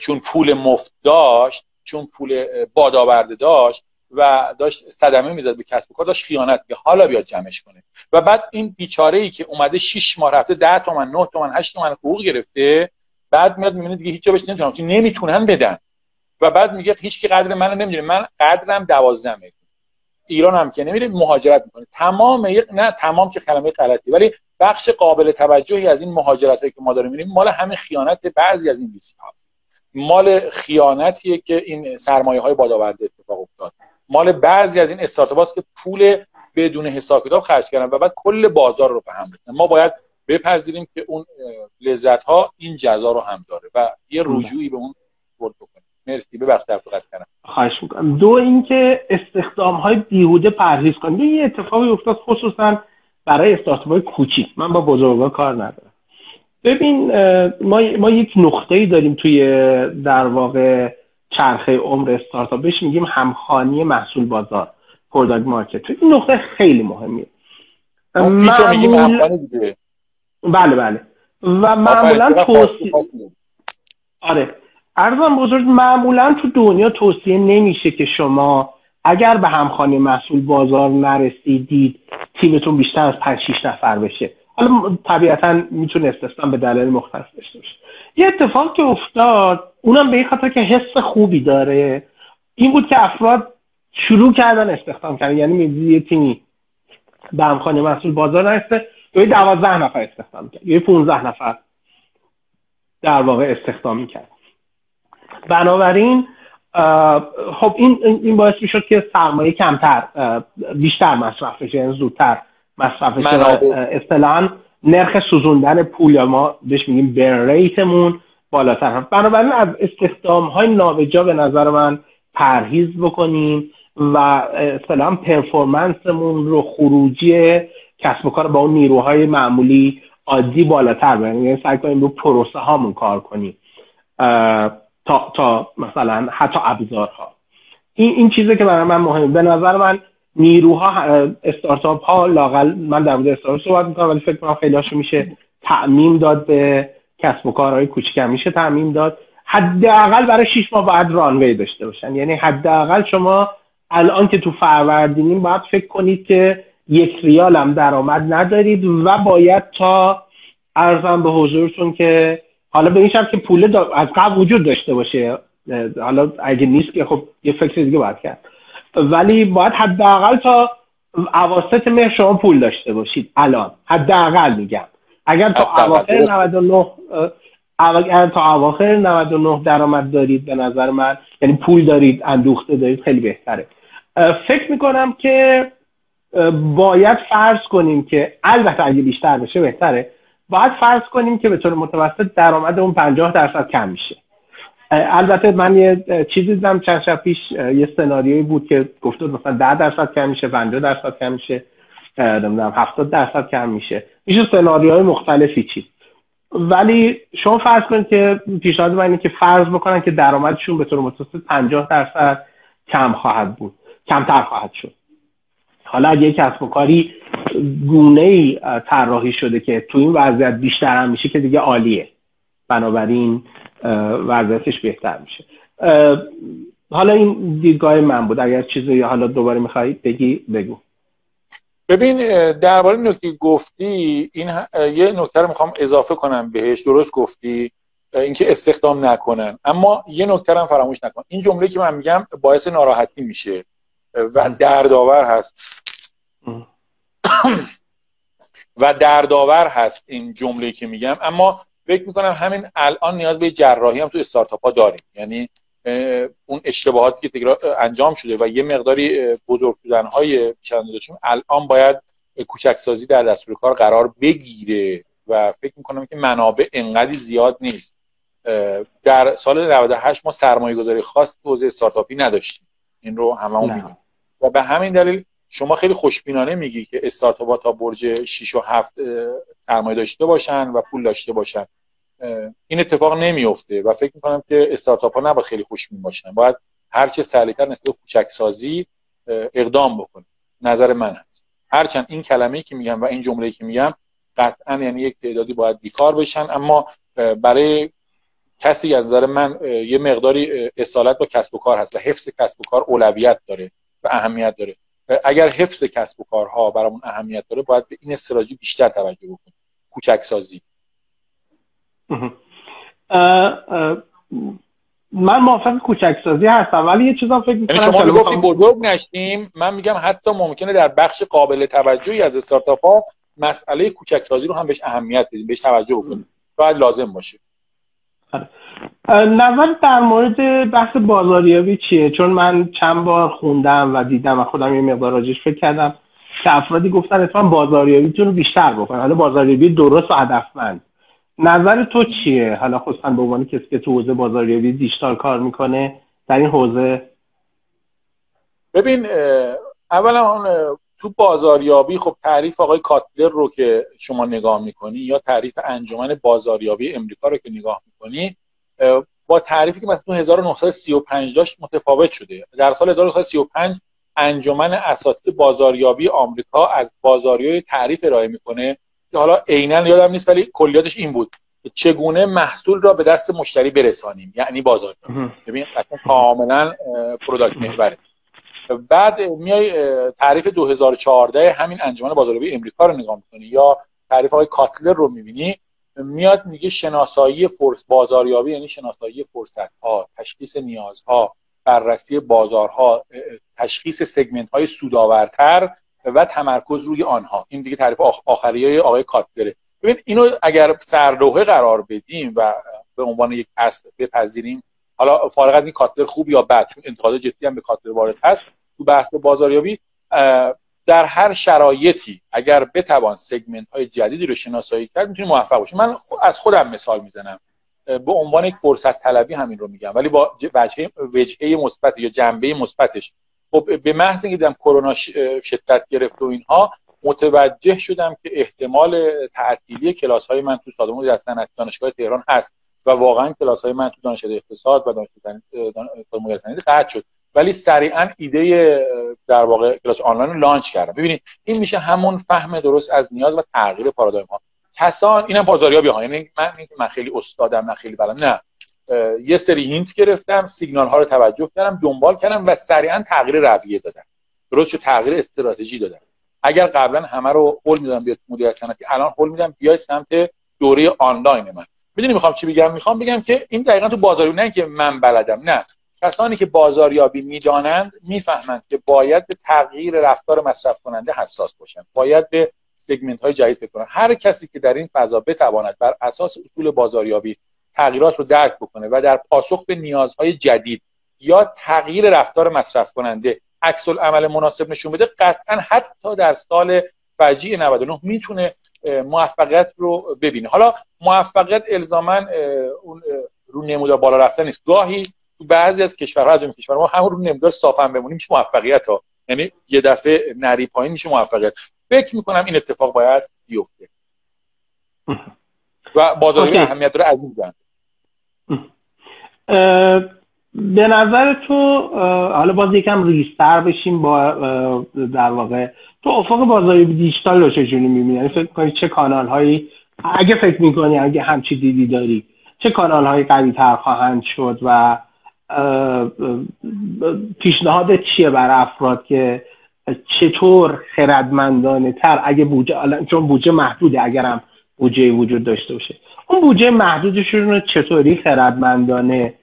A: چون پول مفت داشت چون پول بادآورده داشت و داشت صدمه می‌زد به کسب و کار داشت خیانت که حالا بیاد جمعش کنه. و بعد این بیچاره ای که اومده 6 ماه رفته 10 تومن 9 تومن 8 تومن حقوق گرفته بعد میاد می‌بینه دیگه هیچ جا بهش نمی‌تونن نمی‌تونن بدن. و بعد میگه هیچ کی قدر منو نمی‌دونه من قدرم 12 میلیون ایران هم که نمیره مهاجرت می‌کنه تمام نه تمام که کلمه غلطی ولی بخش قابل توجهی از این مهاجرت که ما داریم می‌بینیم مال همه خیانت بعضی از این ویسی ها مال خیانتیه که این سرمایه های بادآورده اتفاق افتاد. مال بعضی از این استارتاپ که پول بدون حساب کتاب خرج کردن و بعد کل بازار رو به هم ما باید بپذیریم که اون لذت ها این جزا رو هم داره و یه رجوعی به اون مرسی. ببخش در کردم
B: خواهش می‌کنم. دو اینکه استخدام های بیهوده پرهیز کنید. یه اتفاقی افتاد خصوصا برای استارتاپ های کوچیک. من با بزرگا کار ندارم. ببین ما, ما یک نقطه ای داریم توی در واقع چرخه عمر استارتاپ. بهش میگیم همخوانی محصول بازار product market این نقطه خیلی مهمیه.
A: معمول...
B: بله بله. و معمولا توصیه آره. عرضم بزرگ معمولا تو دنیا توصیه نمیشه که شما اگر به همخوانی محصول بازار نرسیدید تیمتون بیشتر از 5 6 نفر بشه. حالا طبیعتا می‌تونه استثنا به دلایل مختلف داشته باشه. یه اتفاق که افتاد اونم به این خاطر که حس خوبی داره. این بود که افراد شروع کردن استخدام کردن. یعنی یه تیمی به همخانه محصول بازار نرسته یا دوازده نفر استخدام کرد یا 15 نفر در واقع استخدام می‌کرد. بنابراین خب این این باعث می‌شد که سرمایه کمتر بیشتر مصرف بشه یعنی زودتر مصرف بشه اصطلاحا نرخ سوزوندن پول یا ما بهش میگیم برن ریتمون بالاتر هم. بنابراین از استخدام های نابجا به نظر من پرهیز بکنیم و اصطلاحا پرفورمنسمون رو خروجی کسب و کار با اون نیروهای معمولی عادی بالاتر بریم یعنی سعی کنیم رو پروسه هامون کار کنیم. تا, تا مثلا حتی ابزارها. این این چیزی که برای من مهمه. به نظر من نیروها استارتاپ ها لاقل من در مورد استارتاپ صحبت می‌کنم ولی فکر کنم خیلی میشه تعمیم داد به کسب و کارهای کوچیک میشه تعمیم داد. حداقل برای 6 ماه باید رانوی داشته باشن. یعنی حداقل شما الان که تو فروردینیم باید فکر کنید که یک ریال هم درآمد ندارید و باید تا ارزم به حضورتون که حالا به این شرط که پول از قبل وجود داشته باشه. حالا اگه نیست که خب یه فکر دیگه باید کرد. ولی باید حداقل تا اواسط مهر شما پول داشته باشید. الان. حداقل میگم. اگر تا اواخر 99 اگر تا اواخر 99 درآمد دارید به نظر من یعنی پول دارید اندوخته دارید خیلی بهتره. فکر می‌کنم که باید فرض کنیم که البته اگه بیشتر بشه بهتره. باید فرض کنیم که به طور متوسط درآمد اون 50 درصد کم میشه. البته من یه چیزی دیدم چند شب پیش یه سناریویی بود که گفته مثلا 10 درصد کم میشه 50 درصد کم میشه نمی‌دونم 70 درصد کم میشه. میشه سناریوهای مختلفی چی ولی شما فرض کنید که پیشنهاد من اینه که فرض بکنن که درآمدشون به طور متوسط 50 درصد کم خواهد بود کمتر خواهد شد. حالا اگه کسب و کاری گونه ای طراحی شده که تو این وضعیت بیشتر هم میشه که دیگه عالیه. بنابراین وضعیتش بهتر میشه. حالا این دیدگاه من بود. اگر چیزی حالا دوباره میخوایی بگی بگو.
A: ببین درباره نکته گفتی این یه نکته رو می‌خوام اضافه کنم بهش. درست گفتی اینکه استخدام نکنن. اما یه نکته هم فراموش نکن. این جمله که من میگم باعث ناراحتی میشه و دردآور هست. و دردآور هست این جمله که میگم. اما فکر می‌کنم همین الان نیاز به جراحی هم تو استارتاپ ها داریم. یعنی اون اشتباهاتی که تکرار انجام شده و یه مقداری بزرگ شدن های داشتیم الان باید کوچک سازی در دستور کار قرار بگیره و فکر می‌کنم که منابع انقدی زیاد نیست. در سال 98 ما سرمایه گذاری خاص تو حوزه استارتاپی نداشتیم. این رو همه می‌دونیم. و به همین دلیل شما خیلی خوشبینانه میگی که استارتاپ تا برج 6 و 7 سرمایه داشته باشن و پول داشته باشن. این اتفاق نمیفته و فکر می‌کنم که استارتاپ ها نباید خیلی خوشبین باشن. باید هرچه سریعتر نسبت کوچک سازی اقدام بکنه نظر من هست. هرچند این کلمه که میگم و این جمله که میگم قطعا یعنی یک تعدادی باید بیکار بشن اما برای کسی از نظر من یه مقداری اصالت با کسب و کار هست و حفظ کسب و کار اولویت داره و اهمیت داره. اگر حفظ کسب و کارها برامون اهمیت داره باید به این استراتژی بیشتر توجه بکنیم. کوچک سازی
B: من موافق کوچک سازی هستم ولی یه چیزا فکر
A: می‌کنم یعنی شما می‌گفتید بزرگ نشیم من میگم حتی ممکنه در بخش قابل توجهی از استارتاپ ها مسئله کوچک سازی رو هم بهش اهمیت بدیم بهش توجه بکنیم. باید لازم باشه.
B: آره. نظر در مورد بحث بازاریابی چیه؟ چون من چند بار خوندم و دیدم و خودم یه مقدار راجش فکر کردم که افرادی گفتن اتفاقا بازاریابیتون رو بیشتر بکنن حالا بازاریابی درست و هدفمند. نظر تو چیه؟ حالا خصوصا به عنوان کسی که تو حوزه بازاریابی دیجیتال کار می‌کنه در این حوزه؟
A: ببین اولا تو بازاریابی خب تعریف آقای کاتلر رو که شما نگاه می‌کنی یا تعریف انجمن بازاریابی امریکا رو که نگاه می‌کنی با تعریفی که مثلا تو 1935 داشت متفاوت شده. در سال 1935 انجمن اساتید بازاریابی آمریکا از بازاریابی تعریف ارائه می‌کنه. که حالا عینا یادم نیست ولی کلیاتش این بود چگونه محصول را به دست مشتری برسانیم. یعنی بازاریابی. ببین کاملا product محوره. بعد میای تعریف 2014 همین انجمن بازاریابی امریکا رو نگاه می‌کنی. یا تعریف های کاتلر رو می‌بینی. میاد میگه شناسایی فرص بازاریابی یعنی شناسایی فرصت ها تشخیص نیازها بررسی بازارها تشخیص segment های سودآورتر و تمرکز روی آنها. این دیگه تعریف آخری آقای کاتلره ببین اینو اگر سرلوحه قرار بدیم و به عنوان یک اصل بپذیریم حالا فارغ از این کاتلر خوب یا بد چون انتقاد جدی هم به کاتلر وارد هست تو بحث بازاریابی در هر شرایطی اگر بتوان سگمنت های جدیدی رو شناسایی کرد می‌تونی موفق باشی. من از خودم مثال می‌زنم. به عنوان یک فرصت طلبی همین رو میگم. ولی با وجهه وجهه مثبت یا جنبه مثبتش. خب به محض اینکه دیدم کرونا شدت گرفت و اینها متوجه شدم که احتمال تعطیلی کلاس های من تو سازمان در دانشگاه تهران هست و واقعا کلاس های من تو دانشگاه اقتصاد و دانشگاه قطع شد. ولی سریعا ایده در واقع کلاس آنلاین رو launch کردم. ببینید این میشه همون فهم درست از نیاز و تغییر پارادایم ها. کسان اینم بازاریابی ها. یعنی من من خیلی استادم من خیلی بلدم نه. یه سری hint گرفتم سیگنال ها رو توجه کردم دنبال کردم و سریعا تغییر رویه دادم. درست شد تغییر استراتژی دادم. اگر قبلا همه رو هول می‌دادم بیاد مدیر صنعتی الان هول میدم بیای سمت دوره آنلاین من. می‌دونی می‌خوام چی بگم؟ می‌خوام بگم که این دقیقا تو بازاری نه که من بلدم نه. کسانی که بازاریابی می‌دانند می‌فهمند که باید به تغییر رفتار مصرف کننده حساس باشند. باید به سگمنت های جدید فکر کنند. هر کسی که در این فضا بتواند بر اساس اصول بازاریابی تغییرات رو درک بکنه و در پاسخ به نیازهای جدید یا تغییر رفتار مصرف کننده عکس عمل مناسب نشون بده قطعا حتی در سال فجیع 99 می‌تونه موفقیت رو ببینه. حالا موفقیت الزاما اون رو نمودار بالا رفتن نیست. گاهی تو بعضی از کشورها از کشور ما همون رو نمودار صافا بمونیم میشه موفقیت ها. یعنی یه دفعه نری پایین میشه موفقیت. فکر می‌کنم این اتفاق باید بیفته. و بازاری اهمیت داره از این
B: به نظر تو حالا باز یکم ریستر بشیم با در واقع تو افق بازاری دیجیتال رو چجوری می‌بینی؟ یعنی فکر کنی چه کانال هایی اگه فکر می‌کنی اگه همچی دیدی داری چه کانال هایی قوی تر خواهند شد و پیشنهاد چیه بر افراد که چطور خردمندانه تر اگه بودجه چون بودجه محدوده اگرم بودجه وجود داشته باشه. اون بودجه محدودشون رو چطوری خردمندانه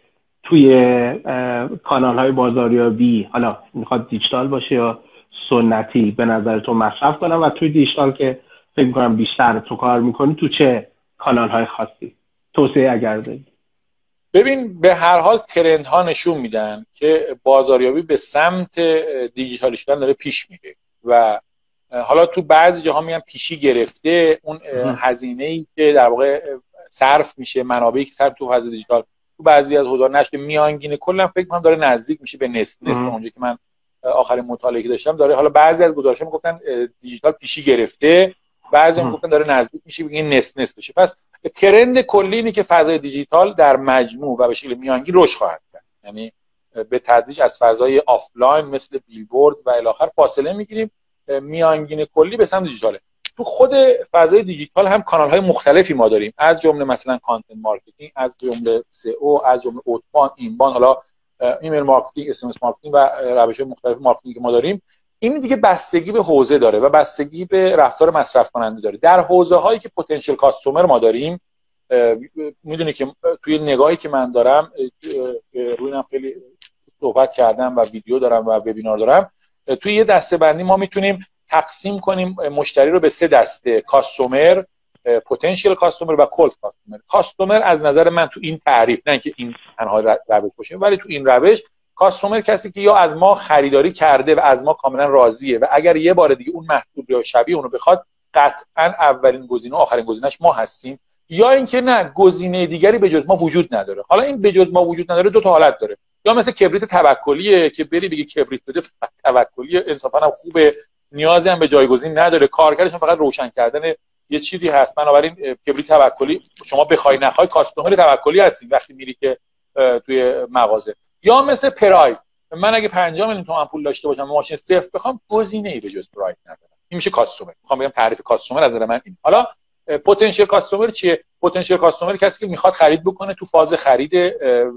B: توی کانال های بازاریابی حالا می‌خواد دیجیتال باشه یا سنتی به نظر تو مصرف کنم و توی دیجیتال که فکر کنم بیشتر تو کار می‌کنی تو چه کانال های خاصی؟ توسعه اگر داری.
A: ببین به هر حال ترند ها نشون میدن که بازاریابی به سمت دیجیتال شدن داره پیش میره و حالا تو بعضی جاها میگن پیشی گرفته اون هزینه ای که در واقع صرف میشه منابعی که صرف تو حوزه دیجیتال. تو بعضی از حوزه نشد میانگین کلا فکر کنم داره نزدیک میشه به نصف نصف اونجا که من آخرین مطالعه که داشتم داره. حالا بعضی از گزارش‌ها می‌گفتن دیجیتال پیشی گرفته بعضی هم گفتن داره نزدیک میشه بگین نصف نصف بشه. پس trend کلی اینه که فضای دیجیتال در مجموع و به شکل میانگین رشد خواهد کرد. یعنی به تدریج از فضای آفلاین مثل بیلبورد و الی فاصله می‌گیریم. میانگین کلی به سمت دیجیتاله. تو خود فضای دیجیتال هم کانال های مختلفی ما داریم. از جمله مثلا content marketing از جمله سئو از جمله outbound inbound حالا email marketing SMS marketing و روش مختلف marketing که ما داریم. این دیگه بستگی به حوزه داره و بستگی به رفتار مصرف کننده داره. در حوزه هایی که potential customer ما داریم می‌دونی که توی نگاهی که من دارم روی خیلی صحبت کردم و ویدیو دارم و وبینار دارم توی یه دسته بندی ما می‌تونیم تقسیم کنیم مشتری رو به سه دسته کاستومر پتانسیل کاستومر و کولد کاستومر کاستومر از نظر من تو این تعریف نه که این تنها روش باشه ولی تو این روش کاستومر کسی که یا از ما خریداری کرده و از ما کاملا راضیه و اگر یه بار دیگه اون محصول یا شبیه اونو بخواد قطعا اولین گزینه و آخرین گزینهش ما هستیم. یا اینکه نه گزینه دیگری به جز ما وجود نداره. حالا این به جز ما وجود نداره دو تا حالت داره. یا مثل کبریت توکلیه که بری بگی کبریت بده توکلی انصافا هم خوبه. نیازی هم به جایگزین نداره. کارکردش فقط روشن کردن یه چیزی هست. بنابراین کبریت توکلی شما بخوای نخوای کاستومر توکلی هستی وقتی میری که توی مغازه. یا مثل پراید. من اگه 5 میلیون تومن پول داشته باشم ماشین صفر بخوام گزینه ای به جز پراید ندارم. این میشه کاستومر. می‌خوام بگم تعریف کاستومر از نظر من این حالا پتانسیل کاستومر چیه؟ پتانسیل کاستومر کسی که می‌خواد خرید بکنه تو فاز خرید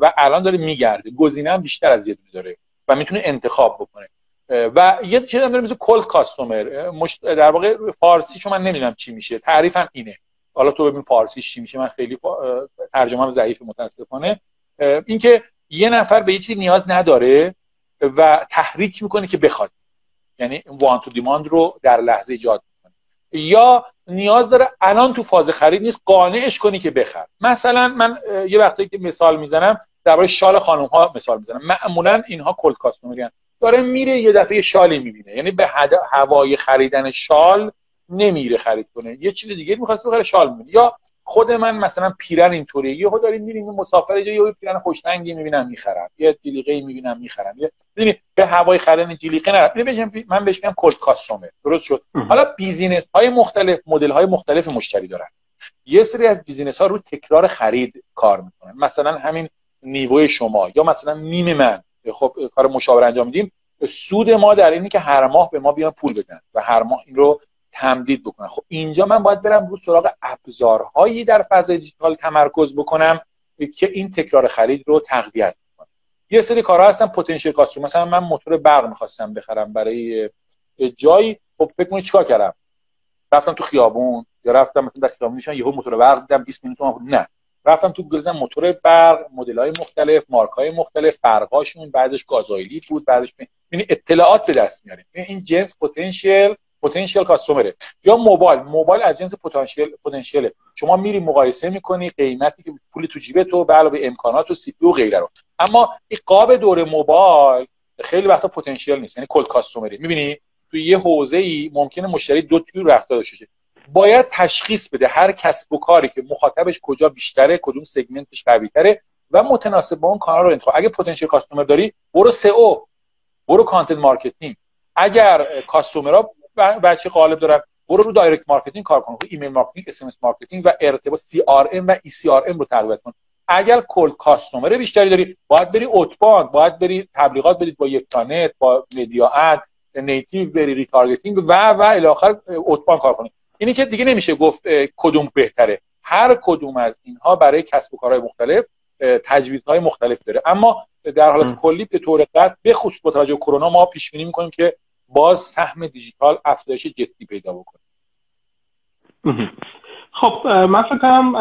A: و الان داره میگرده. گزینه هم بیشتر از یه دونه داره و می‌تونه انتخاب بکنه. و یه چیزی هم داره مثل کولد کاستومر. در واقع فارسی شما من نمی‌دونم چی میشه. تعریفم اینه. حالا تو ببین فارسی چی میشه. من خیلی ترجمه هم ضعیف متاسفانه. اینکه یه نفر به یه چیزی نیاز نداره و تحریک می‌کنه که بخواد. یعنی وان تو دیماند رو در لحظه ایجاد می‌کنه. یا نیاز داره الان تو فاز خرید نیست قانعش کنی که بخر مثلا من یه وقتی که مثال می‌زنم درباره شال خانم ها مثال می‌زنم. معمولا اینها cold customer یان داره میره یه دفعه شالی می‌بینه. یعنی به هوای خریدن شال نمیره خرید کنه. یه چیز دیگه می‌خواست بخره شال می‌بینه. یا خود من مثلا پیرن اینطوری یهو داریم میریم مسافر یه پیرن خوشگلی می‌بینم می‌خرم یه جلیقه می‌بینم می‌خرم یه به هوای خریدن جلیقه نرم. من بهش میگم cold customer. درست شد؟ حالا business های مختلف مدل های مختلف مشتری دارن. یه سری از business ها رو تکرار خرید کار می‌کنن. مثلا همین نیوی شما یا مثلا میم من. خب کار مشاوره انجام میدیم. سود ما در اینی که هر ماه به ما بیان پول بدن و هر ماه این رو تمدید بکنن خب اینجا من باید برم رو سراغ ابزارهایی در فضای دیجیتال تمرکز بکنم که این تکرار خرید رو تقویت کنه یه سری کارها هستن potential customer. مثلا من موتور برق می‌خواستم بخرم برای جایی. خب فکر کنید چیکار کردم؟ رفتم تو خیابون یا رفتم مثلا در خیابون یهو موتور برق دیدم 20 میلیون نه. رفتم تو گوگل موتور برق مدل های مختلف مارک های مختلف فرقاشون بعدش گازوئیلی بود بعدش یعنی اطلاعات به دست میاریم. این جنس potential potential customer ه یا موبایل موبایل از جنس potential potential شما میری مقایسه می‌کنی قیمتی که پول تو جیب تو به علاوه امکانات و سی و غیره رو. اما این قاب دور موبایل خیلی وقتا پتانسیل نیست. یعنی cold customer ی می‌بینی؟ توی یه حوزه ای ممکنه مشتری دو تیپ رفتار داشته باید تشخیص بده هر کسب و کاری که مخاطبش کجا بیشتره کدوم segment ش قوی تره و متناسب با اون کانال رو انتخاب. اگه potential customer داری برو سئو. برو content marketing اگر customer ها بچه غالب دارن برو رو direct marketing کار کن. email marketing SMS marketing و ارتباط سی آر ام و ای سی آر ام رو تقویت کن. اگر cold customer بیشتری داری باید بری outbound باید بری تبلیغات بدید با یکتانت با مدیااد native بری retargeting و و الی آخر outbound کار کنی. اینی که دیگه نمیشه گفت کدوم بهتره. هر کدوم از اینها برای کسب و کارهای مختلف تجویزهای مختلف داره. اما در حالت کلی به طور قطع به خصوص با توجه کرونا ما پیش بینی می‌کنیم که باز سهم دیجیتال افزایش جدی پیدا بکنه.
B: خب من فکر کنم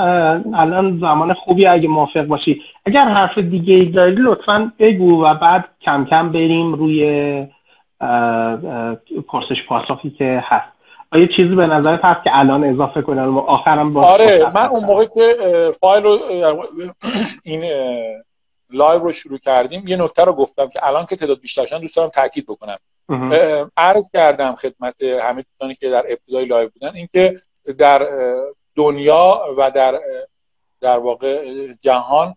B: الان زمان خوبی اگه موافق باشی. اگر حرف دیگه ای داری لطفا بگو و بعد کم کم بریم روی پرسش پاسخی که هست. آیا چیزی به نظرت هست که الان اضافه کنم و آخرم با
A: آره من اون موقع که فایل رو این live رو شروع کردیم یه نکته رو گفتم که الان که تعداد بیشتر شدن دوست دارم تاکید بکنم. عرض کردم خدمت همه دوستانی که در ابتدای live بودن اینکه در دنیا و در در واقع جهان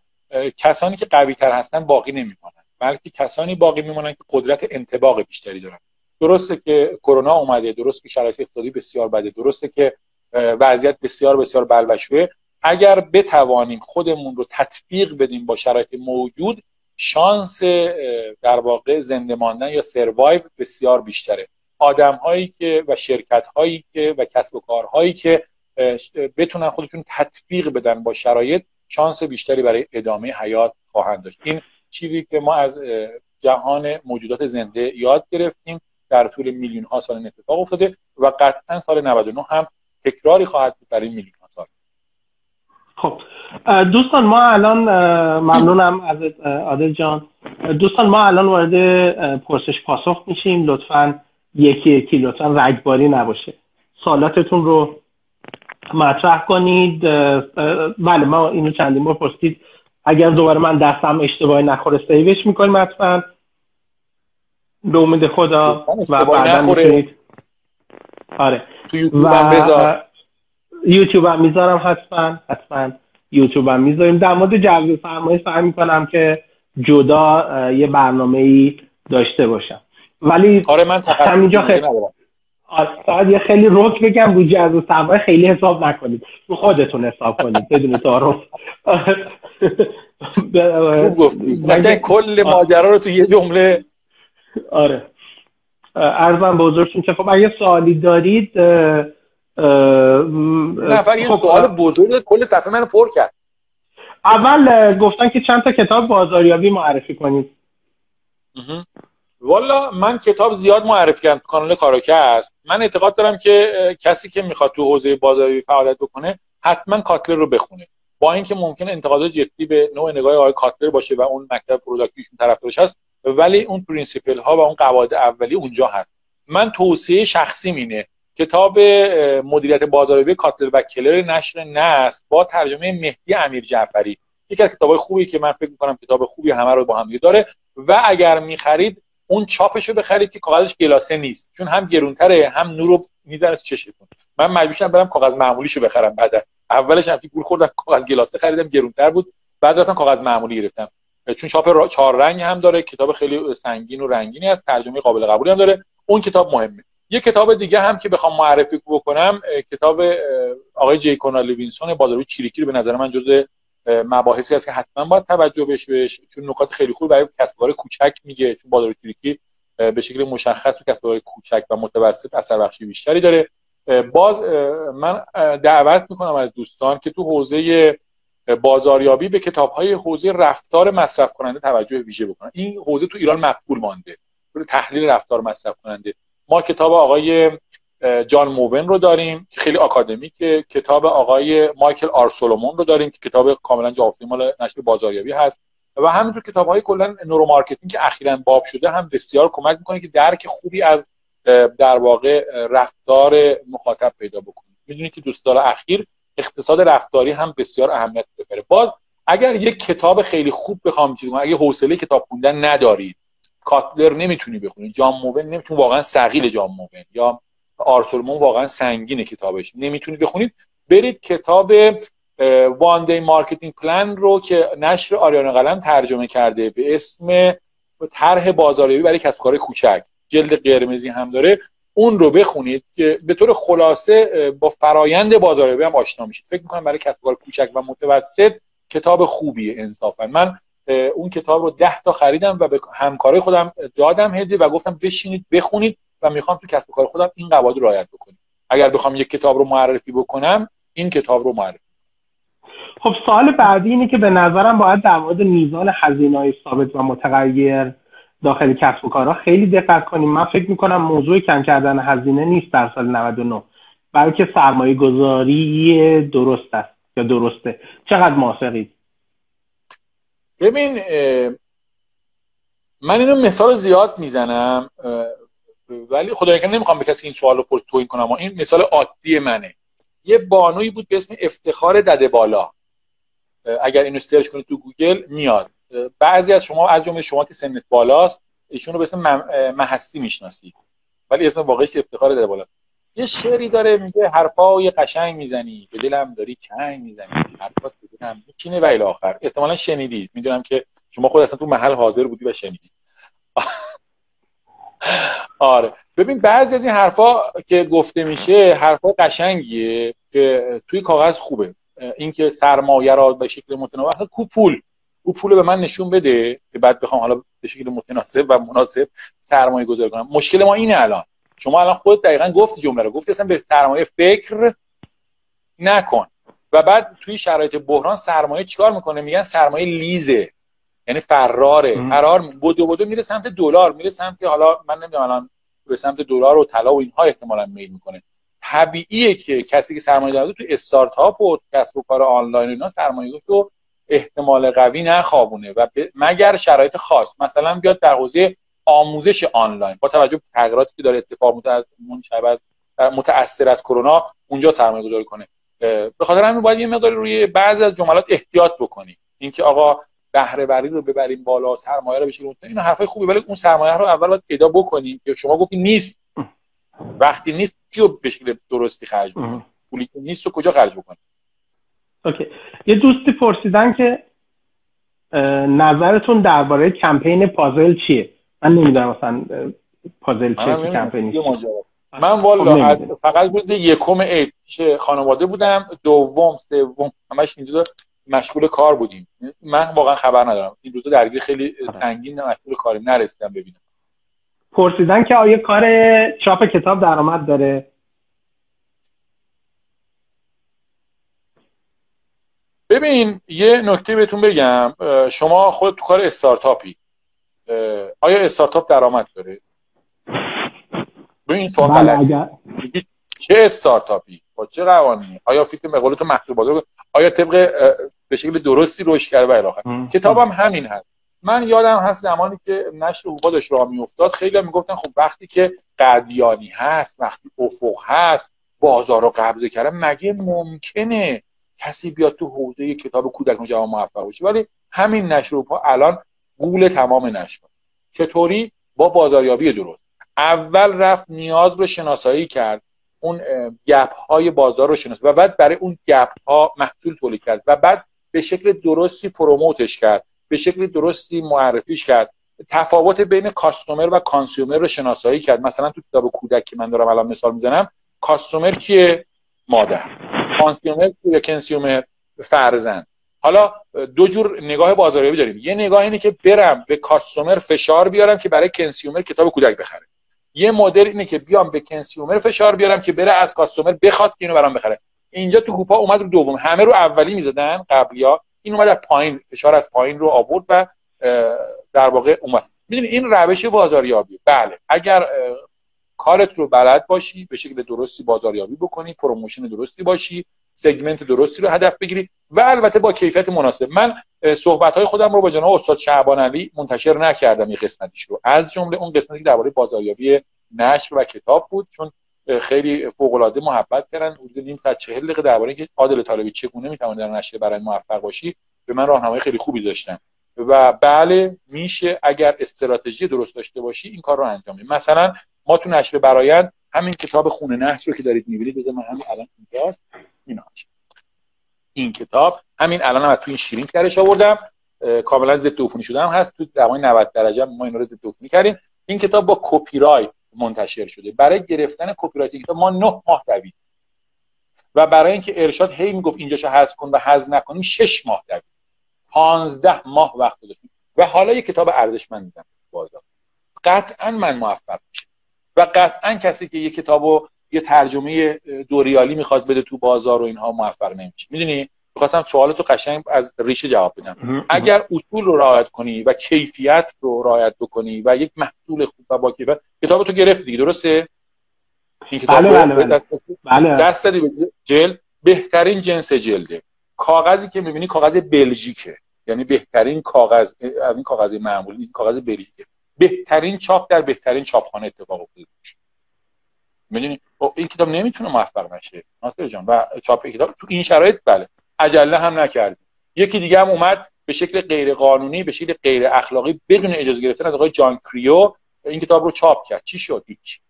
A: کسانی که قوی تر هستن باقی نمیمونن بلکه کسانی باقی میمونن که قدرت انطباق بیشتری دارن. درسته که کرونا اومده درسته که شرایط اقتصادی بسیار بده درسته که وضعیت بسیار بسیار بلبشوئه اگر بتوانیم خودمون رو تطبیق بدیم با شرایط موجود شانس در واقع زنده ماندن یا سروایو بسیار بیشتره. آدم هایی که و شرکت هایی که و کسب و کارهایی که بتونن خودتون تطبیق بدن با شرایط شانس بیشتری برای ادامه حیات خواهند داشت. این چیزی که ما از جهان موجودات زنده یاد گرفتیم در طول میلیون ها سال اتفاق افتاده و قطعا سال 99 هم تکراری خواهد بود برای میلیون ها سال.
B: خب دوستان ما الان ممنونم از عادل جان. دوستان ما الان وارد پرسش پاسخ میشیم. لطفا یکی یکی لطفا رگباری نباشه. سوالاتتون رو مطرح کنید. بله ما اینو چندین بار پرسید اگر دوباره من دستم اشتباهی نخوره سیوش می‌کنیم حتما. به امید خدا و بعدا می‌تونید. آره.
A: تو یوتیوب هم بذار.
B: یوتیوب هم می‌ذارم حتما حتما. یوتیوب هم می‌ذاریم. در مورد جلب سرمایه سعی می‌کنم که جدا یه برنامه ای داشته باشم. ولی
A: آره من
B: همینجا خیلی فقط یه خیلی روک بگم رو جذب سرمایه خیلی حساب نکنید. رو خودتون حساب کنید بدون تعارف.
A: گفتی. کل ماجرا رو تو یه جمله
B: آره. عرضم به حضورتون که خب اگه سوالی دارید
A: نه فقط یه خب، سوال بزرگ کل صفحه منو پر کرد.
B: اول گفتن که چند تا کتاب بازاریابی معرفی کنید.
A: والا من کتاب زیاد معرفی کردم. کانال کاراکست من اعتقاد دارم که کسی که می‌خواد تو حوزه بازاریابی فعالیت بکنه حتما کاتلر رو بخونه. با اینکه ممکن انتقادات جدی به نوع نگاه آقای کاتلر باشه و اون مکتب production طرفدارش هست ولی اون principle ها و اون قواعد اولیه اونجا هست. من توصیه شخصی اینه. کتاب مدیریت بازاریابی کاتلر و کلر نشر نست با ترجمه مهدی امیر جعفری. یکی از کتابای خوبی که من فکر می‌کنم کتاب خوبی همه رو با هم داره و اگر می‌خرید اون چاپش رو بخرید که کاغذش گلاسه نیست. چون هم گرونتره هم نور رو می‌زنه تو چشتون من مجبورم برم کاغذ معمولیشو بخرم بعد. اولش هم گول خوردم کاغذ گلاسه خریدم گرونتر بود. بعد رفتم کاغذ معمولی گرفتم. چون چاپ چهار رنگ هم داره کتاب خیلی سنگین و رنگینی است ترجمه قابل قبولی هم داره. اون کتاب مهمه. یه کتاب دیگه هم که بخوام معرفی بکنم کتاب آقای جی کنراد لوینسون بازاریابی چریکی رو به نظر من جزء مباحثی است که حتما باید توجه بهش بهش چون نکات خیلی خوب برای کسب کار کوچک میگه چون بازاریابی چریکی به شکل مشخص تو کسب کوچک و متوسط اثر بخشی بیشتری داره. باز من دعوت می‌کنم از دوستان که تو حوزه بازاریابی به کتاب های حوزه رفتار مصرف کننده توجه ویژه بکنن. این حوزه تو ایران مغفول مانده. تحلیل رفتار مصرف کننده ما کتاب آقای جان موون رو داریم که خیلی آکادمیک کتاب آقای مایکل آر سولومون رو داریم که کتاب کاملا جافتی مال نشر بازاریابی هست. و همینطور کتاب های کلا neuromarketing که اخیرا باب شده هم بسیار کمک می‌کنه که درک خوبی از در واقع رفتار مخاطب پیدا بکنید می‌دونید که دوست اخیر اقتصاد رفتاری هم بسیار اهمیت داره باز اگر یک کتاب خیلی خوب بخوام چیز اگه حوصله کتاب خوندن ندارید کاتلر نمی‌تونی بخونید جان موون نمی‌تونی واقعا ثقیل جان موون. یا آر سولومون واقعا سنگینه کتابش. نمی‌تونید بخونید. برید کتاب One-Day Marketing Plan رو که نشر آریانا قلم ترجمه کرده به اسم طرح بازاریابی برای کسب کار کوچک. جلد قرمزی هم داره. اون رو بخونید که به طور خلاصه با فرایند بازاریابی هم آشنا میشید. فکر می‌کنم برای کسب کار کوچک و متوسط کتاب خوبیه انصافا. من اون کتاب رو ده تا خریدم و به همکارای خودم دادم هدیه و گفتم بشینید بخونید و می‌خوام تو کسب کار خودم این قواعد رعایت بکنم. اگر بخوام یک کتاب رو معرفی بکنم این کتاب رو معرفی.
B: خب سوال بعدی اینه که به نظرم باید در مورد میزان هزینه ثابت و متغیر داخل کسب و کارها خیلی دقت کنیم. من فکر می‌کنم موضوع کم کردن هزینه نیست در سال 99 بلکه سرمایه گذاری درست است یا درسته. چقدر موافقید؟
A: ببین من اینو مثال زیاد می‌زنم ولی خدای کنه نمی‌خوام به کسی این سوال رو توین کنم این مثال عادی منه. یه بانوی بود به اسم افتخار دده بالا. اگر اینو سرچ کنید تو گوگل میاد. بعضی از شما از جمله شما که سنت بالاست ایشون رو به اسم محسی می‌شناسید. ولی اسم واقعیش افتخار دده بالا. یه شعری داره میگه حرفای قشنگ می‌زنی به دلم داری چنگ می‌زنی. حرفات به دلم. میچینه و آخر احتمالا شنیدید می‌دونم که شما خود اصلا تو محل حاضر بودی و شنیدید آره. ببین بعضی از این حرفا که گفته میشه حرفا قشنگیه که توی کاغذ خوبه. اینکه سرمایه را به شکل متناوب. کو پول؟ او پول به من نشون بده که بعد بخوام حالا به شکل متناسب و مناسب سرمایه گذاری کنم. مشکل ما اینه الان. شما الان خود دقیقا گفتی جمله رو. گفتی اصلا به سرمایه فکر نکن. و بعد توی شرایط بحران سرمایه چیکار می‌کنه؟ میگن سرمایه لیزه. یعنی فراره. فرار بودو بودو میره سمت دلار. میره سمت حالا من نمی‌دونم الان به سمت دلار و طلا و اینها احتمالا میل می‌کنه. طبیعیه که کسی که سرمایه داره تو استارتاپ و کسب و کار آنلاین اینا سرمایه رو احتمال قوی نخوابونه. و مگر شرایط خاص. مثلا بیاد در حوزه آموزش آنلاین. با توجه به تغییراتی که داره اتفاق از متاثر از کرونا اونجا سرمایه گذاری کنه به خاطر همین باید یه مقدار روی بعضی از جملات احتیاط بکنی. اینکه آقا بهره وری رو ببریم بالا سرمایه رو بشه این حرفای خوبی ولی اون سرمایه رو اول باید پیدا بکنیم که شما گفتی نیست. وقتی نیست کیو به شکل درستی خرج بکنی پولی نیست رو کجا خرج بکنی؟
B: اوکی. یه دوستی پرسیدن که نظرتون درباره کمپین پازل چیه؟ من نمی‌دونم مثلا پازل چیه کمپینی.
A: من والا فقط روز یکم عید خانواده بودم دوم سوم همش اینجا مشغول کار بودیم. من واقعا خبر ندارم. این روزا درگیر خیلی سنگین مشغول کاریم. نرسیدم ببینم.
B: پرسیدن که آیا کار چاپ کتاب درآمد داره؟
A: ببین یه نکته بهتون بگم. شما خود تو کار استارتاپی. آیا استارتاپ درآمد داره؟ ببین این سوال بله، چه استارتاپی؟ با چه قوانینی؟ آیا فیت مقاله تو محصول بازار آیا طبق به شکل درستی رشد کرده؟ و الاخر کتابم همین هست. من یادم هست زمانی که نشر حقوق داشت راه میافتاد. خیلی می‌گفتن خب وقتی که قدیانی هست وقتی افق هست بازار رو قبضه کرده مگه ممکنه کسی بیاد تو حوزه کتاب کودکان جوان موفق بشه ولی همین نشر الان قول تمام نشر. چطوری؟ با بازاریابی درست. اول رفت نیاز رو شناسایی کرد. اون گپ های بازار رو شناس و بعد برای اون گپ ها محصول تولید کرد. و بعد به شکل درستی promote ش کرد. به شکل درستی معرفیش کرد. تفاوت بین customer و consumer رو شناسایی کرد. مثلا تو کتاب کودک که من دارم الان مثال می‌زنم customer کیه؟ مادر. consumer یا consumer. فرزند. حالا دو جور نگاه بازاریابی داریم. یه نگاه اینه که برم به customer فشار بیارم که برای consumer کتاب کودک بخره. یه مدل اینه که بیام به consumer فشار بیارم که بره از customer بخواد که اینو برام بخره. اینجا تو هوپا اومد رو دوم. همه رو اولی می‌زدن قبلیا این اومد از پایین فشار از پایین رو آورد و در واقع اومد. می‌دونی این روش بازاریابی. بله اگر کارت رو بلد باشی به شکل درستی بازاریابی بکنی promotion درستی باشی segment درستی رو هدف بگیری و البته با کیفیت مناسب. من صحبت های خودم رو با جناب استاد شعبان علی منتشر نکردم این قسمتیش رو. از جمله اون قسمتی درباره بازاریابی نشر و کتاب بود چون خیلی فوق العاده محبت کردن. حدود نیم تا 40 دقیقه درباره اینکه عادل طالبی چگونه می‌تونه در نشر برای موفق باشی به من راهنمایی خیلی خوبی داشتن. و بله میشه اگر استراتژی درست داشته باشی این کار رو انجام بدی مثلا ما تو نشر برایند همین کتاب خونه نحس رو که دارید می‌بینید بذار من همین الان اینجاست. این کتاب همین الان هم از تو این شیرین درش آوردم کاملا ضد عفونی شده هم هست تو دمای 90 درجه ما این رو ضد عفونی کردیم. این کتاب با کپی رایت منتشر شده. برای گرفتن کپی رایت کتاب ما 9 ماه دوید. و برای اینکه ارشاد هی می‌گفت اینجاشو حذف کن و حذف نکنیم 6 ماه دوید. 15 ماه وقت داشتیم و حالا یه کتاب ارزشمند میدم بازار. قطعا من موفق میشم. و قطعا کسی که یه کتابو یه ترجمه دوریالی می‌خواد بده تو بازار و اینها موفق نمیشه. می‌دونی؟ می‌خواستم سوالتو قشنگ از ریشه جواب بدم. اگر اصول رو رعایت کنی و کیفیت رو رعایت بکنی و یک محصول خوب و با کیفیت کتاب تو گرفتی دیگه درسته؟
B: این کتاب بله بله بله.
A: دست, بله. دست دادی به جلد؟ بهترین جنس جلده. کاغذی که می‌بینی کاغذ بلژیکه. یعنی بهترین کاغذ از این کاغذ معمولی کاغذ بلژیکه. بهترین چاپ در بهترین چاپخانه اتفاق افتاده. می‌دونی؟ خب این کتاب نمی‌تونه موفق نشه. ناصر جان و چاپ کتاب تو این شرایط بله. عجله هم نکردیم. یکی دیگه هم اومد به شکل غیر قانونی به شکل غیر اخلاقی بدون اجازه گرفتن از آقای جان کریو این کتاب رو چاپ کرد. چی شد؟ هیچ.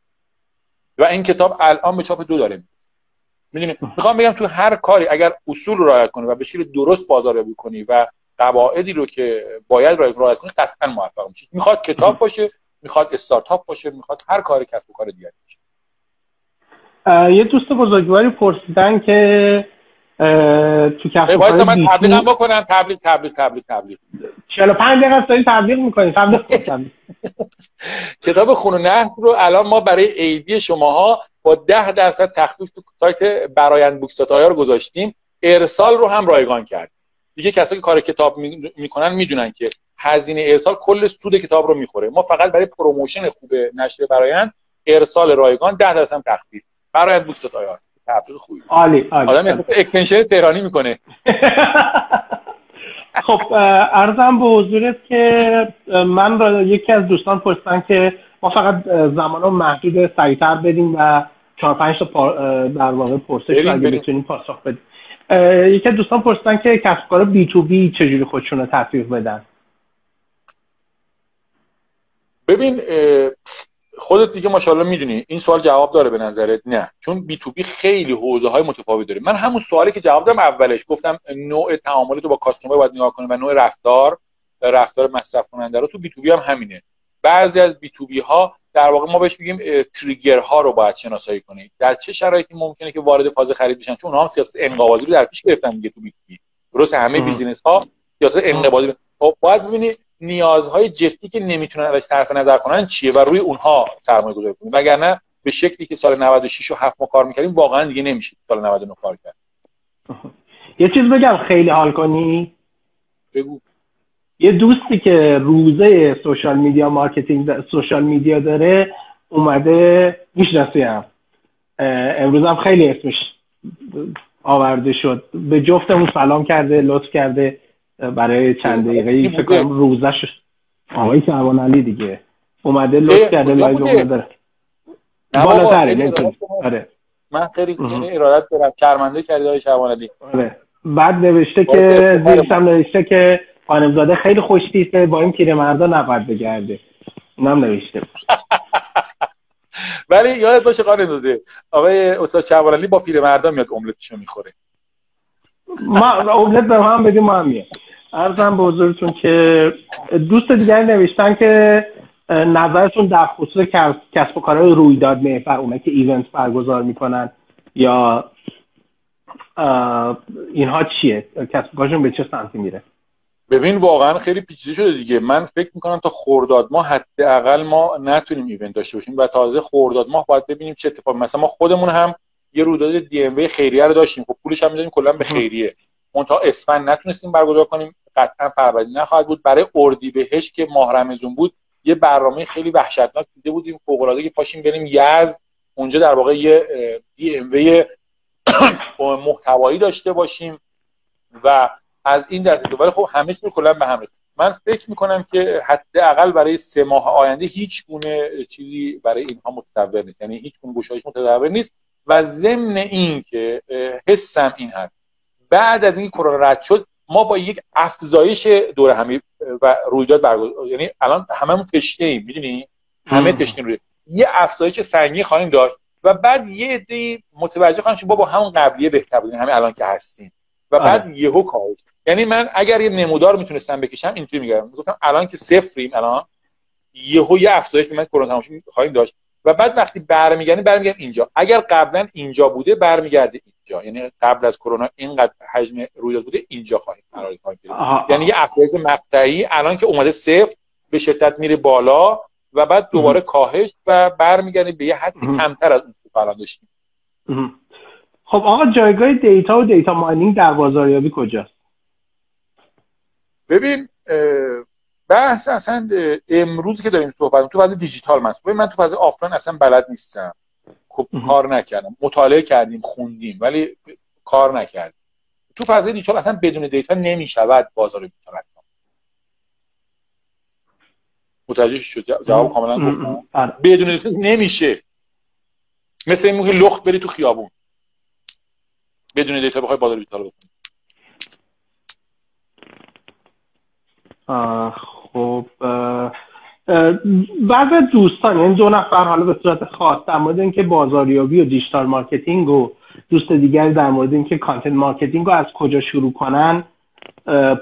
A: و این کتاب الان به چاپ دو داره. می‌دونی؟ می‌خوام بگم تو هر کاری اگر اصول رعایت کنی و به شکل درست بازاریابی کنی و قواعدی رو که باید رعایت کنی قطعا موفق میشی. می‌خواد کتاب باشه می‌خواد استارتاپ باشه می‌خواد هر کاری کسب و کار دیگری.
B: یه دوست بزرگواری پرسیدن که تو کسب
A: من تبلیغ بکنم. تبلیغ تبلیغ تبلیغ تبلیغ.
B: 45 دقیقه است تبلیغ می‌کنیم تبلیغ
A: کتاب خون و رو الان ما برای ایدی شماها با 10 درصد تخفیف تو سایت Brand Books رو گذاشتیم. ارسال رو هم رایگان کرد دیگه کسایی که کار کتاب می‌کنن می‌دونن که هزینه ارسال کل سود کتاب رو می‌خوره. ما فقط برای promotion خوب نشر برایند ارسال رایگان 10 درصد تخفیف. brandbooks.ir. تبلیغ خوبی
B: عالی عالی.
A: آدم extension تهرانی می‌کنه.
B: خب ارزم به حضورت که من را یکی از دوستان پرسیدن که ما فقط زمان رو محدود سریعتر بدیم و چهار پنج تا در واقع پرسش رو اگه بتونیم پاسخ بدیم. یکی از دوستان پرسیدن که کسب کار بی تو بی چجوری خودشون رو تطبیق بدن؟
A: ببین خودت دیگه ماشاءالله می‌دونی این سوال جواب داره به نظرت نه. چون بی تو بی خیلی حوزه های متفاوت داره. من همون سوالی که جواب دادم اولش گفتم نوع تعامل تو با کاستومر باید نگاه کنیم و نوع رفتار رفتار مصرف کننده رو. تو B2B هم همینه. بعضی از B2B ها در واقع ما بهش میگیم trigger ها رو باید شناسایی کنید در چه شرایطی ممکنه که وارد فاز خرید بشن؟ چون اونها هم سیاست انقباضی رو در پیش گرفتن دیگه تو B2B درست همه business ها سیاست انقباضی خب باید ببینید نیازهای جدی که نمی‌تونن ازش صرف نظر کنن چیه و روی اونها سرمایه گذاری کنیم. وگرنه به شکلی که سال 96 و 7 ما کار می‌کردیم واقعا دیگه نمیشه سال 99 کار کرد.
B: یه چیز بگم خیلی حال کنی؟
A: بگو.
B: یه دوستی که روزه social media marketing social media داره اومده می‌شناسی هم. امروز هم خیلی اسمش آورده شد. به جفتمون سلام کرده لطف کرده. برای چند دقیقه فکر کنم روزش آقای شعبان علی دیگه. اومده لطف کرده live اومده. بالاتره
A: آره. من خیلی یعنی ارادت دارم. شرمنده کردی آقای شعبان علی
B: آره. بعد نوشته که زیرش هم نوشته که خانمزاده خیلی خوشتیسته با این مردا نباید بگرده. اونم نوشته.
A: ولی یادت باشه قانون داده آقای استاد شعبان با پیرمردا میاد املتشو می‌خوره.
B: ما املت به هم بدیم ما هم میاد ارزم به حضورتون که دوست دیگری نوشتن که نظرتون در خصوص کسب و کارهای رویداد محور اونایی که ایونت برگزار می‌کنن یا اینها چیه؟ کسب کارشون به چه سمتی میره؟
A: ببین واقعا خیلی پیچیده شده دیگه. من فکر می‌کنم تا خورداد ما حداقل ما نتونیم ایونت داشته باشیم و تازه خورداد ما باید ببینیم چه اتفاق مثلا ما خودمون هم یه رویداد دی ام خیریه رو داشتیم. خب پولش هم می‌دادیم کلا به خیریه. تا اسفند نتونستیم برگزار کنیم. قطعا فروردین نخواهد بود. برای اردیبهشت که ماه رمضان بود یه برنامه خیلی وحشتناک دیده بودیم. فوق العاده که پاشیم بریم یزد. اونجا در واقع یه دی ام محتوایی داشته باشیم و از این دست ولی خب همه چیز کلا به هم من فکر می‌کنم که حداقل برای سه ماه آینده هیچ گونه چیزی برای اینها متصور نیست. یعنی هیچ گونه گشایش متصور نیست. و ضمن این که حسم این هست. بعد از اینکه کرونا رد شد ما با یک افزایش دور همی و رویداد برگزار یعنی الان هممون تشنه ایم می‌دونی؟ همه تشنه روی یه افزایش سنگی خواهیم داشت و بعد یه عده متوجه خواهیم شد با همون قبلیه بهتر بودیم همه الان که هستیم. و بعد آره. یهو کاهش یعنی من اگر یه نمودار می‌تونستم بکشم اینطوری میگم. می‌گفتم الان که صفریم الان یهو یه افزایش من کرونا تماشا خواهیم داشت. و بعد وقتی برمیگردیم برمیگردیم اینجا. اگر قبلا اینجا بوده برمیگرده اینجا یعنی قبل از کرونا اینقدر حجم رویداد بوده اینجا خواهیم قرار یعنی یه افزایش مقطعی الان که اومده صفر به شدت میره بالا و بعد دوباره کاهش و برمیگردیم به یه حدی کمتر از اون که الان داشتیم.
B: خب آقا جایگاه data و data mining در بازاریابی کجاست؟
A: ببین بحث اصلا امروز که داریم صحبت تو فاز دیجیتال من من تو فاز آفلاین اصلا بلد نیستم. خب کار نکردم. مطالعه کردیم خوندیم ولی کار نکردیم. تو فاز دیجیتال اصلا بدون data نمی‌شود بازاریابی متوجه شد؟ جواب کاملا گفتم. آره. بدون data نمیشه. مثل این که لخت بری تو خیابون. بدون data بخوای بازاریابی بکنی
B: خب بعض دوستان یعنی دو نفر حالا به صورت خاص در مورد اینکه بازاریابی و digital marketing و دوست دیگری در مورد اینکه content marketing رو از کجا شروع کنن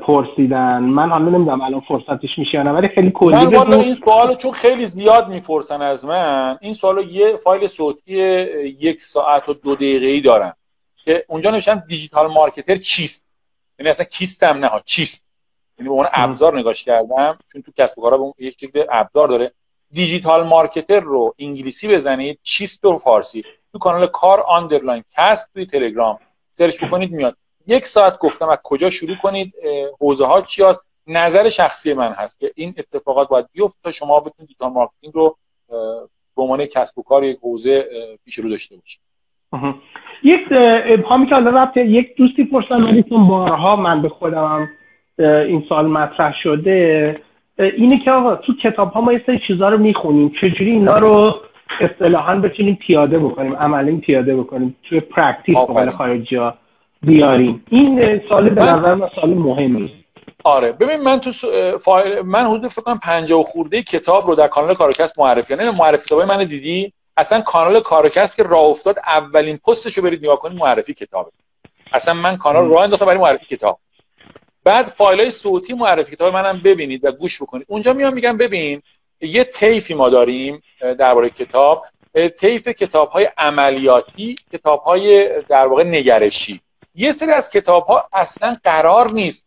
B: پرسیدن. من حالا نمی‌دونم الان فرصتش میشه نه ولی خیلی کلی
A: من این سوالو چون خیلی زیاد می‌پرسن از من این سوالو یه فایل صوتی یک ساعت و دو دقیقه ای دارم که اونجا نوشتم digital marketer چیست؟ یعنی اصلا کیستم نه چیست؟ یعنی به عنوان ابزار نگاش کردم چون تو کسب و کارا یک شکل ابزار داره. digital marketer رو انگلیسی بزنید چیست رو فارسی. تو کانال کار آندرلاین کست توی تلگرام. سرچ بکنید میاد. یک ساعت گفتم از کجا شروع کنید حوزه ها چی هست. نظر شخصی من هست که این اتفاقات باید بیفته تا شما بتونید digital marketing رو به عنوان کسب و کار یک حوزه پیش رو داشته باشید.
B: یک ابهامی که حالا رفت یک دوستی پرسن ولی بارها من به خودم این سوال مطرح شده اینه که آقا تو کتاب ها ما یه سری چیزا رو می‌خونیم. چجوری اینا رو اصطلاحا بتونیم پیاده بکنیم عملی پیاده بکنیم توی practice به خارجی ها بیاریم. این سوال به نظر من سال مهمی
A: آره. ببین من تو فایل من حدود فکر کنم 50 خورده کتاب رو در کانال کار_کست معرفی یعنی معرفی کتابای من دیدی؟ اصلا کانال کار_کست که راه افتاد اولین پستشو برید نگاه کنید معرفی کتابه. اصلا من کانال راه انداختم برای معرفی کتاب. بعد فایل های صوتی معرفی کتاب منم ببینید و گوش بکنید. اونجا میام میگم ببین یه طیفی ما داریم درباره کتاب. طیف کتاب های عملیاتی کتاب های در واقع نگرشی. یه سری از کتاب ها اصلا قرار نیست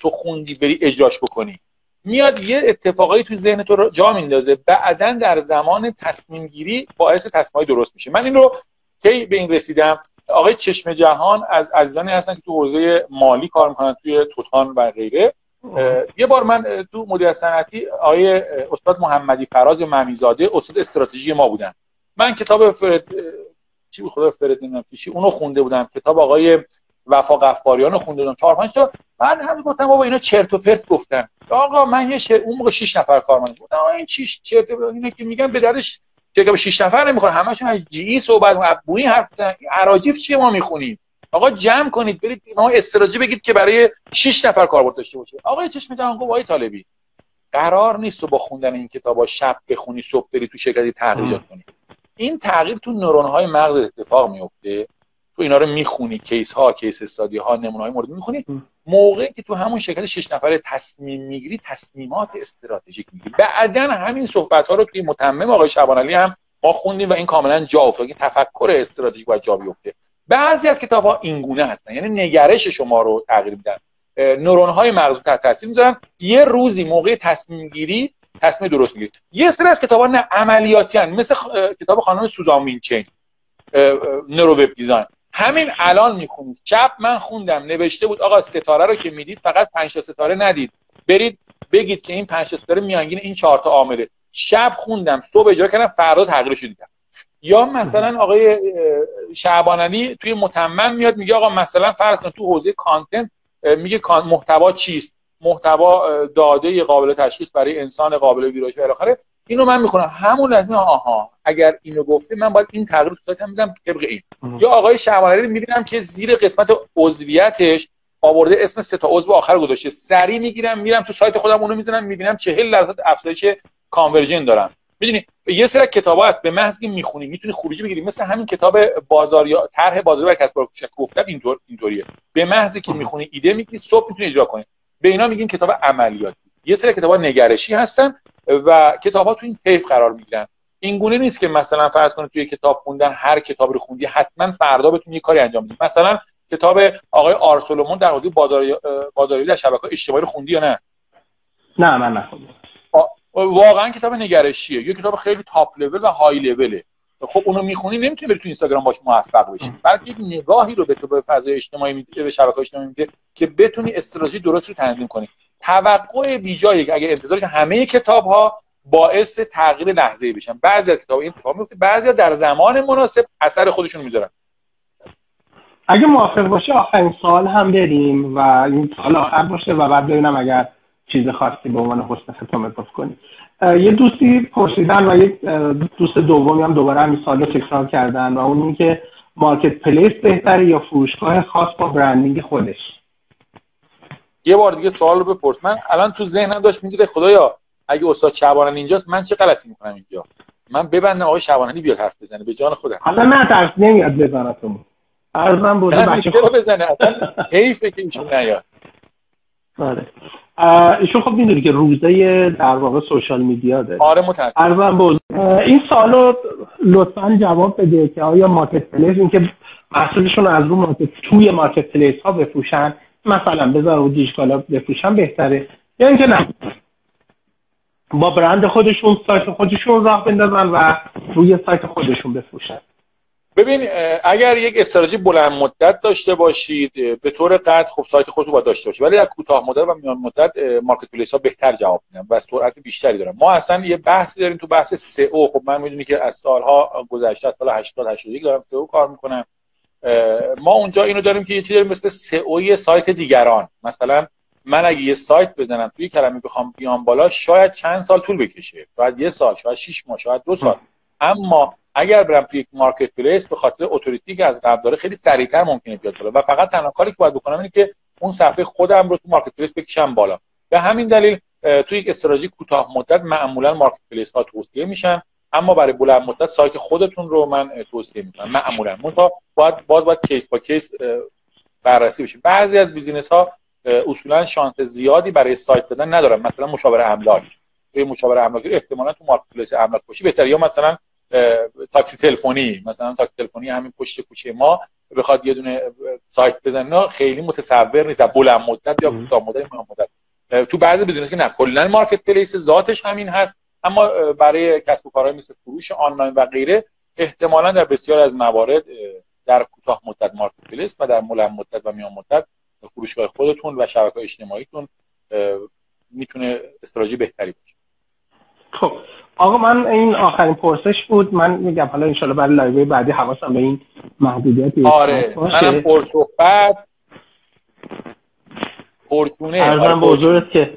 A: تو خوندی بری اجراش بکنی. میاد یه اتفاقایی تو ذهن تو جا میندازه. بعدا در زمان تصمیم گیری باعث تصمیم درست میشه. من این رو کی به این رسیدم؟ آقای چشم جهان از عزیزانی هستن که تو حوزه مالی کار می‌کنن توی توتان و غیره. یه بار من تو مدیر صنعتی آقای استاد محمدی فراز ممیزاده استاد استراتژی ما بودن. من کتاب فرد چی خدا فرد نمی‌دونم اونو خونده بودم. کتاب آقای وفا قفاریان خونده بودم. چهار پنج تا. بعد هم گفتم بابا اینا چرت و پرت گفتن. آقا من یه شر... اون موقع 6 نفر کارمند بودم. این چی چرت اینا که میگن به درش که به 6 نفر نمی‌خوره همشون از جی صحبت بوئی حرف بزنن اراجیف چیه ما می‌خونیم؟ آقا جمع کنید برید ما استراتژی بگید که برای 6 نفر کاربرد داشته باشه. آقا چشم جهان گفت وای طالبی قرار نیست با خوندن این کتابا شب بخونی صبح بری تو شرکتی تغییرات کنی. این تغییر تو نورون های مغز اتفاق میفته تو اینا رو می‌خونی کیس ها کیس استادی ها نمونه های مورد. می‌خونی موقعی که تو همون شرکت شش نفره تصمیم می‌گیری تصمیمات استراتژیک می‌گیری. بعدا همین صحبت ها رو توی متمم آقای شبانعلی هم ما خوندیم و این کاملا جا افتاد که تفکر استراتژیک باید جا بیفته. بعضی از کتاب ها این گونه هستن یعنی نگرش شما رو تغییر میدن. نورون های مغز تحت تاثیر می‌ذارن. یه روزی موقع تصمیم گیری تصمیم درست می‌گیری. یه سری از کتابا نه عملیاتی هن. مثل کتاب خانم سوزان وینچین. نورو وب دیزاین. همین الان می‌خونید. شب من خوندم نوشته بود آقا ستاره رو که می‌دید فقط پنج تا ستاره ندید. برید بگید که این پنج تا ستاره میانگین این چهار تا عامله. شب خوندم صبح اجرا کردم فردا تغییرش دیدم. یا مثلا آقای شعبان توی متمم میاد میگه آقا مثلا فرض کن تو حوزه کانتنت میگه محتوا چیست؟ محتوا داده قابل تشخیص برای انسان قابل ویرایش و الاخره. اینو من می‌خونم. همون از آها. اگر اینو گفته من باید این تغییر تو میدم طبق این. یا آقای شعبانی می‌بینم که زیر قسمت عضویتش آورده اسم سه تا عضو آخر گذاشته. سری می‌گیرم میرم تو سایت خودم اونو می‌زنم می‌بینم 40 درصد افزایش کانورژن دارم. می‌دونی؟ یه سری کتابا هست به محض که می‌خونی می‌تونی خروجی بگیری. مثل همین کتاب بازار یا طرح بازار برای کسب گفتم اینطور اینطوریه. به محض که می‌خونی ایده می‌گیری صبح می‌تونی اجرا کنی. به اینا میگیم کتاب عملیاتی. یه سری کتابا نگرشی هستن. و کتاب ها تو این طیف قرار می‌گیرن. این گونه نیست که مثلا فرض کنید توی کتاب خوندن هر کتاب رو خوندی حتما فردا بتونی یه کاری انجام بدی. مثلا کتاب آقای آرسولومون در بازار بازاریابی در شبکه‌های اجتماعی رو خوندی یا نه؟
B: نه من نخوندم.
A: واقعا کتاب نگرشیه. یه کتاب خیلی تاپ لول و های لوله خب اونو می‌خونی نمی‌تونی بری تو اینستاگرام باش موفق بشی. بلکه یک نگاهی رو به تو به فضای اجتماعی میده به شبکه‌های اجتماعی میده که بتونی استراتژی درست رو تنظیم کنی. توقع بیجایی که اگه انتظار که همه کتاب ها باعث تغییر لحظه‌ای بشن. بعضی از کتاب این اتفاق میفته بعضی در زمان مناسب اثر خودشون می‌ذارن.
B: اگه موافق باشه آخرین سال هم بریم و این سال آخر باشه و بعد ببینم اگر چیز خاصی به عنوان حسن ختم اضافه کنیم. یه دوستی پرسیدن و یک دوست دومی هم دوباره همین سال رو تکرار کردن و اون که مارکت پلیس بهتره یا فروشگاه خاص با برندینگ خودش؟
A: یه بار دیگه سوال رو بپرس. من الان تو ذهنم داشت میگه خدایا اگه استاد شعبان اینجاست من چه غلطی می‌کنم اینجا؟ من ببندم آقای شعبانی بیاد حرف بزنه به جان خودم.
B: حالا نه ترس نمیاد بزنتون. عرضم به
A: بچه بزنه. اصلا حیفه که ایشون نیاد.
B: آره ایشون خب می‌دونی که روزه در واقع social media داره.
A: آره متاسفم.
B: بود این سوالو لطفا جواب بده که آیا marketplace این که محصولشون از رو مارکت توی marketplace ها بفروشن مثلا بازار و دیجیکالا بفروشن بهتره. یا اینکه نه. با برند خودشون سایت خودشون راه بندازن و روی سایت خودشون بفروشن.
A: ببین اگر یک استراتژی بلند مدت داشته باشید به طور قطع خب سایت خودتون باید داشته باشید ولی در کوتاه مدت و میان مدت مارکت پلیس ها بهتر جواب میدن و سرعت بیشتری دارن. ما اصلا یه بحثی داریم تو بحث سئو. خب من می‌دونی که از سالها گذشته از سال 80 81 دارم سئو کار می‌کنم. ما اونجا اینو داریم که یه چیزی داریم مثل سئو سایت دیگران. مثلا من اگه یه سایت بزنم توی کلمه بخوام بیام بالا شاید چند سال طول بکشه. شاید یه سال شاید 6 ماه شاید دو سال. اما اگر برم توی یک marketplace به خاطر authority که از قبل داره خیلی سریعتر ممکنه بیاد بالا. و فقط تنها کاری که باید بکنم اینه که اون صفحه خودم رو تو marketplace بکشم بالا. به همین دلیل توی یک استراتژی کوتاه مدت معمولا marketplace ها توصیه میشن. اما برای بلند مدت سایت خودتون رو من توصیه می‌کنم معمولا. منتها باید باز باید case با case بررسی بشه بعضی از business ها اصولا شانس زیادی برای سایت زدن ندارن. مثلا مشاور املاک. توی مشاور املاک احتمالا تو marketplace املاک باشی بهتره. یا مثلا تاکسی تلفنی. مثلا تاکسی تلفنی همین پشت کوچه ما بخواد یه دونه سایت بزنه. خیلی متصور نیست. بلند مدت یا کوتاه مدت مدت. تو بعضی business که نه. کلا marketplace ذاتش همین هست. اما برای کسب و کارهای مثل فروش آنلاین و غیره احتمالا در بسیار از موارد در کوتاه مدت marketplace و در بلند مدت و میان مدت فروشگاه خودتون و شبکه اجتماعیتون می‌تونه استراتژی بهتری باشه.
B: خب آقا من این آخرین پرسش بود. من میگم حالا انشالله برای لایو بعدی حواسم به این محدودیت
A: آره منم پرصحبت پرتونه
B: ارزم به که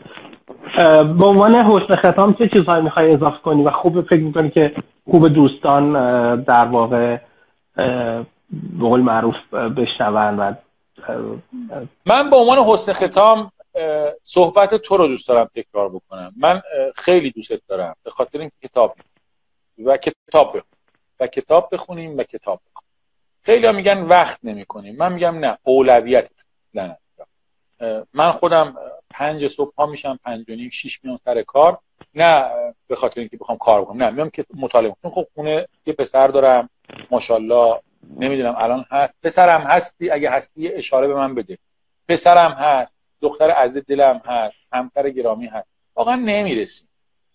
B: به عنوان حسن ختام چه چیزهایی می‌خوای اضافه کنی و خوب فکر می‌کنی که خوب دوستان در واقع به قول معروف بشنون و
A: من به عنوان حسن ختام صحبت تو رو دوست دارم تکرار بکنم. من خیلی دوستت دارم به خاطر این کتاب و کتاب بخون و کتاب بخونیم و کتاب بخونیم. خیلی میگن وقت نمی کنیم من میگم نه اولویت من خودم پنج صبح ها میشم پنج و نیم شیش میان سر کار. نه به خاطر اینکه بخوام کار بکنم نه میام که مطالعه کنم. خب خونه یه پسر دارم ماشاءالله نمی‌دونم الان هست. پسرم هستی اگه هستی اشاره به من بده. پسرم هست دختر عزیز دلم هست همکار گرامی هست. واقعا نمی‌رسیم.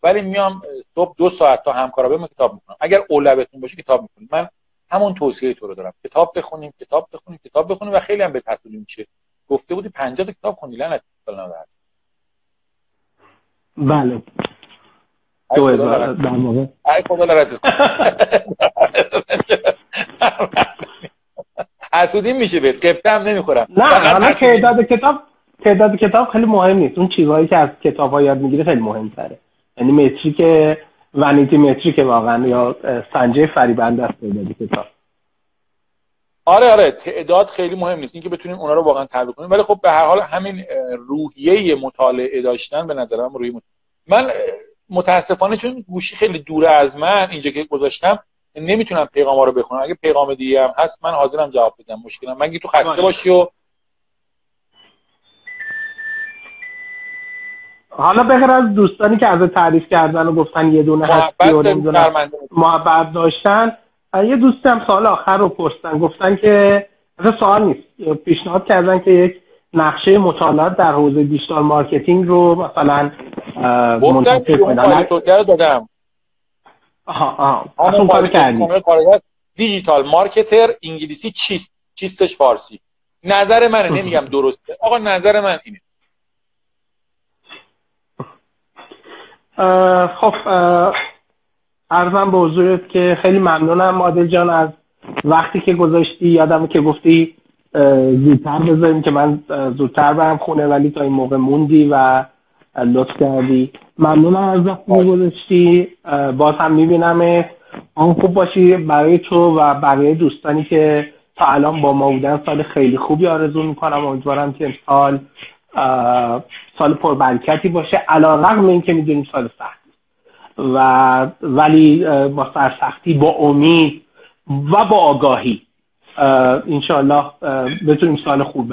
A: ولی میام صبح دو ساعت تا همکارا بهم کتاب می‌کنم اگر اولویتون باشه کتاب می‌کنیم من همون توصیه تو رو دارم. کتاب بخونیم کتاب بخونیم کتاب بخونیم و خیلی هم به تسلی میشه. گفته بودی 50 تا کتاب خوندی لعنت
B: بله.
A: دو در واقع. ای خدا لعنت حسودی میشه بهت. قبطه هم نمی‌خورم.
B: نه حالا تعداد کتاب تعداد کتاب خیلی مهم نیست. اون چیزهایی که از کتاب ها یاد می‌گیره خیلی مهم تره یعنی متریک ونیتی متریک واقعا یا سنجه فریبنده است تعداد کتاب.
A: آره آره تعداد خیلی مهم نیست. اینکه بتونیم اونا رو واقعا تبدیل کنیم. ولی خب به هر حال همین روحیه مطالعه داشتن به نظر من روحیه من متاسفانه چون گوشی خیلی دوره از من اینجا که گذاشتم نمی‌تونم پیغام ها رو بخونم. اگه پیغام دیگه هم هست من حاضرم جواب بدم. مشکلم. مگه تو خسته بله. باشی و
B: حالا بغیر از دوستانی که از تعریف کردن و گفتن یه دونه هستی و محبت داشتن. یه دوستم سال آخر رو پرستن گفتن که اصلا سوال نیست. پیشنهاد کردن که یک نقشه مطالعات در حوزه digital marketing رو مثلا
A: منتشر کنن. دادم.
B: آها آها.
A: digital marketer انگلیسی چیست؟ چیستش فارسی. نظر منه نمیگم درسته. آقا نظر من اینه.
B: خب عرضم به حضورت که خیلی ممنونم عادل جان از وقتی که گذاشتی یادم که گفتی زودتر بذاریم که من زودتر برم خونه ولی تا این موقع موندی و لطف کردی. ممنونم از وقتی گذاشتی. باز هم می‌بینم آن خوب باشی برای تو و بقیه دوستانی که تا الان با ما بودن. سال خیلی خوبی آرزو می‌کنم. امیدوارم که سال سال پربرکتی باشه. علا رقم این که می‌دونیم سال سخت. و ولی با سرسختی با امید و با آگاهی انشاءالله بتونیم سال خوب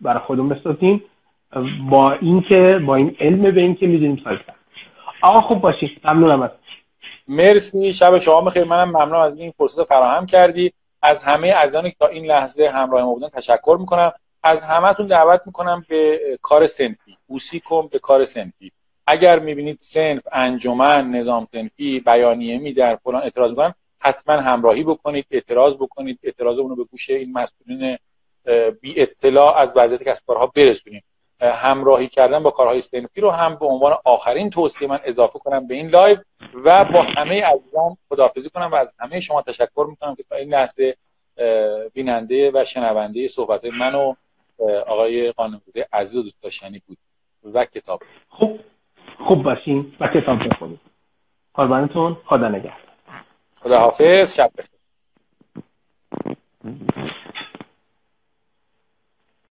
B: برای خودمون بسازیم. با اینکه با این علم به اینکه می‌دونیم سال سخت. آقا خوب باشید ممنونم از
A: مرسی. شب شما بخیر. منم ممنون از این فرصت فراهم کردی. از همه عزیزانی که تا این لحظه همراه ما بودن تشکر می‌کنم. از همهتون دعوت می‌کنم به کار سنفی. اوسی کن به کار سنفی. اگر می‌بینید صنف انجمن نظام صنفی بیانیه می‌ده فلان اعتراض می‌کنن حتما همراهی بکنید اعتراض بکنید اعتراض رو به گوش این مسئولین بی اطلاع از وضعیت کسب و کارها برسونیم همراهی کردن با کارهای صنفی رو هم به عنوان آخرین توصیه من اضافه کنم به این لایو و با همه عزیزان خداحافظی کنم و از همه شما تشکر می‌کنم که تا این لحظه بیننده و شنونده صحبت من و آقای قانونگوی عزیز و دوست داشتنی بود و کتاب.
B: خوب خوب باشین و کتاب بخونید. قربانتون. خدا نگهدار.
A: خدا حافظ شب بخیر.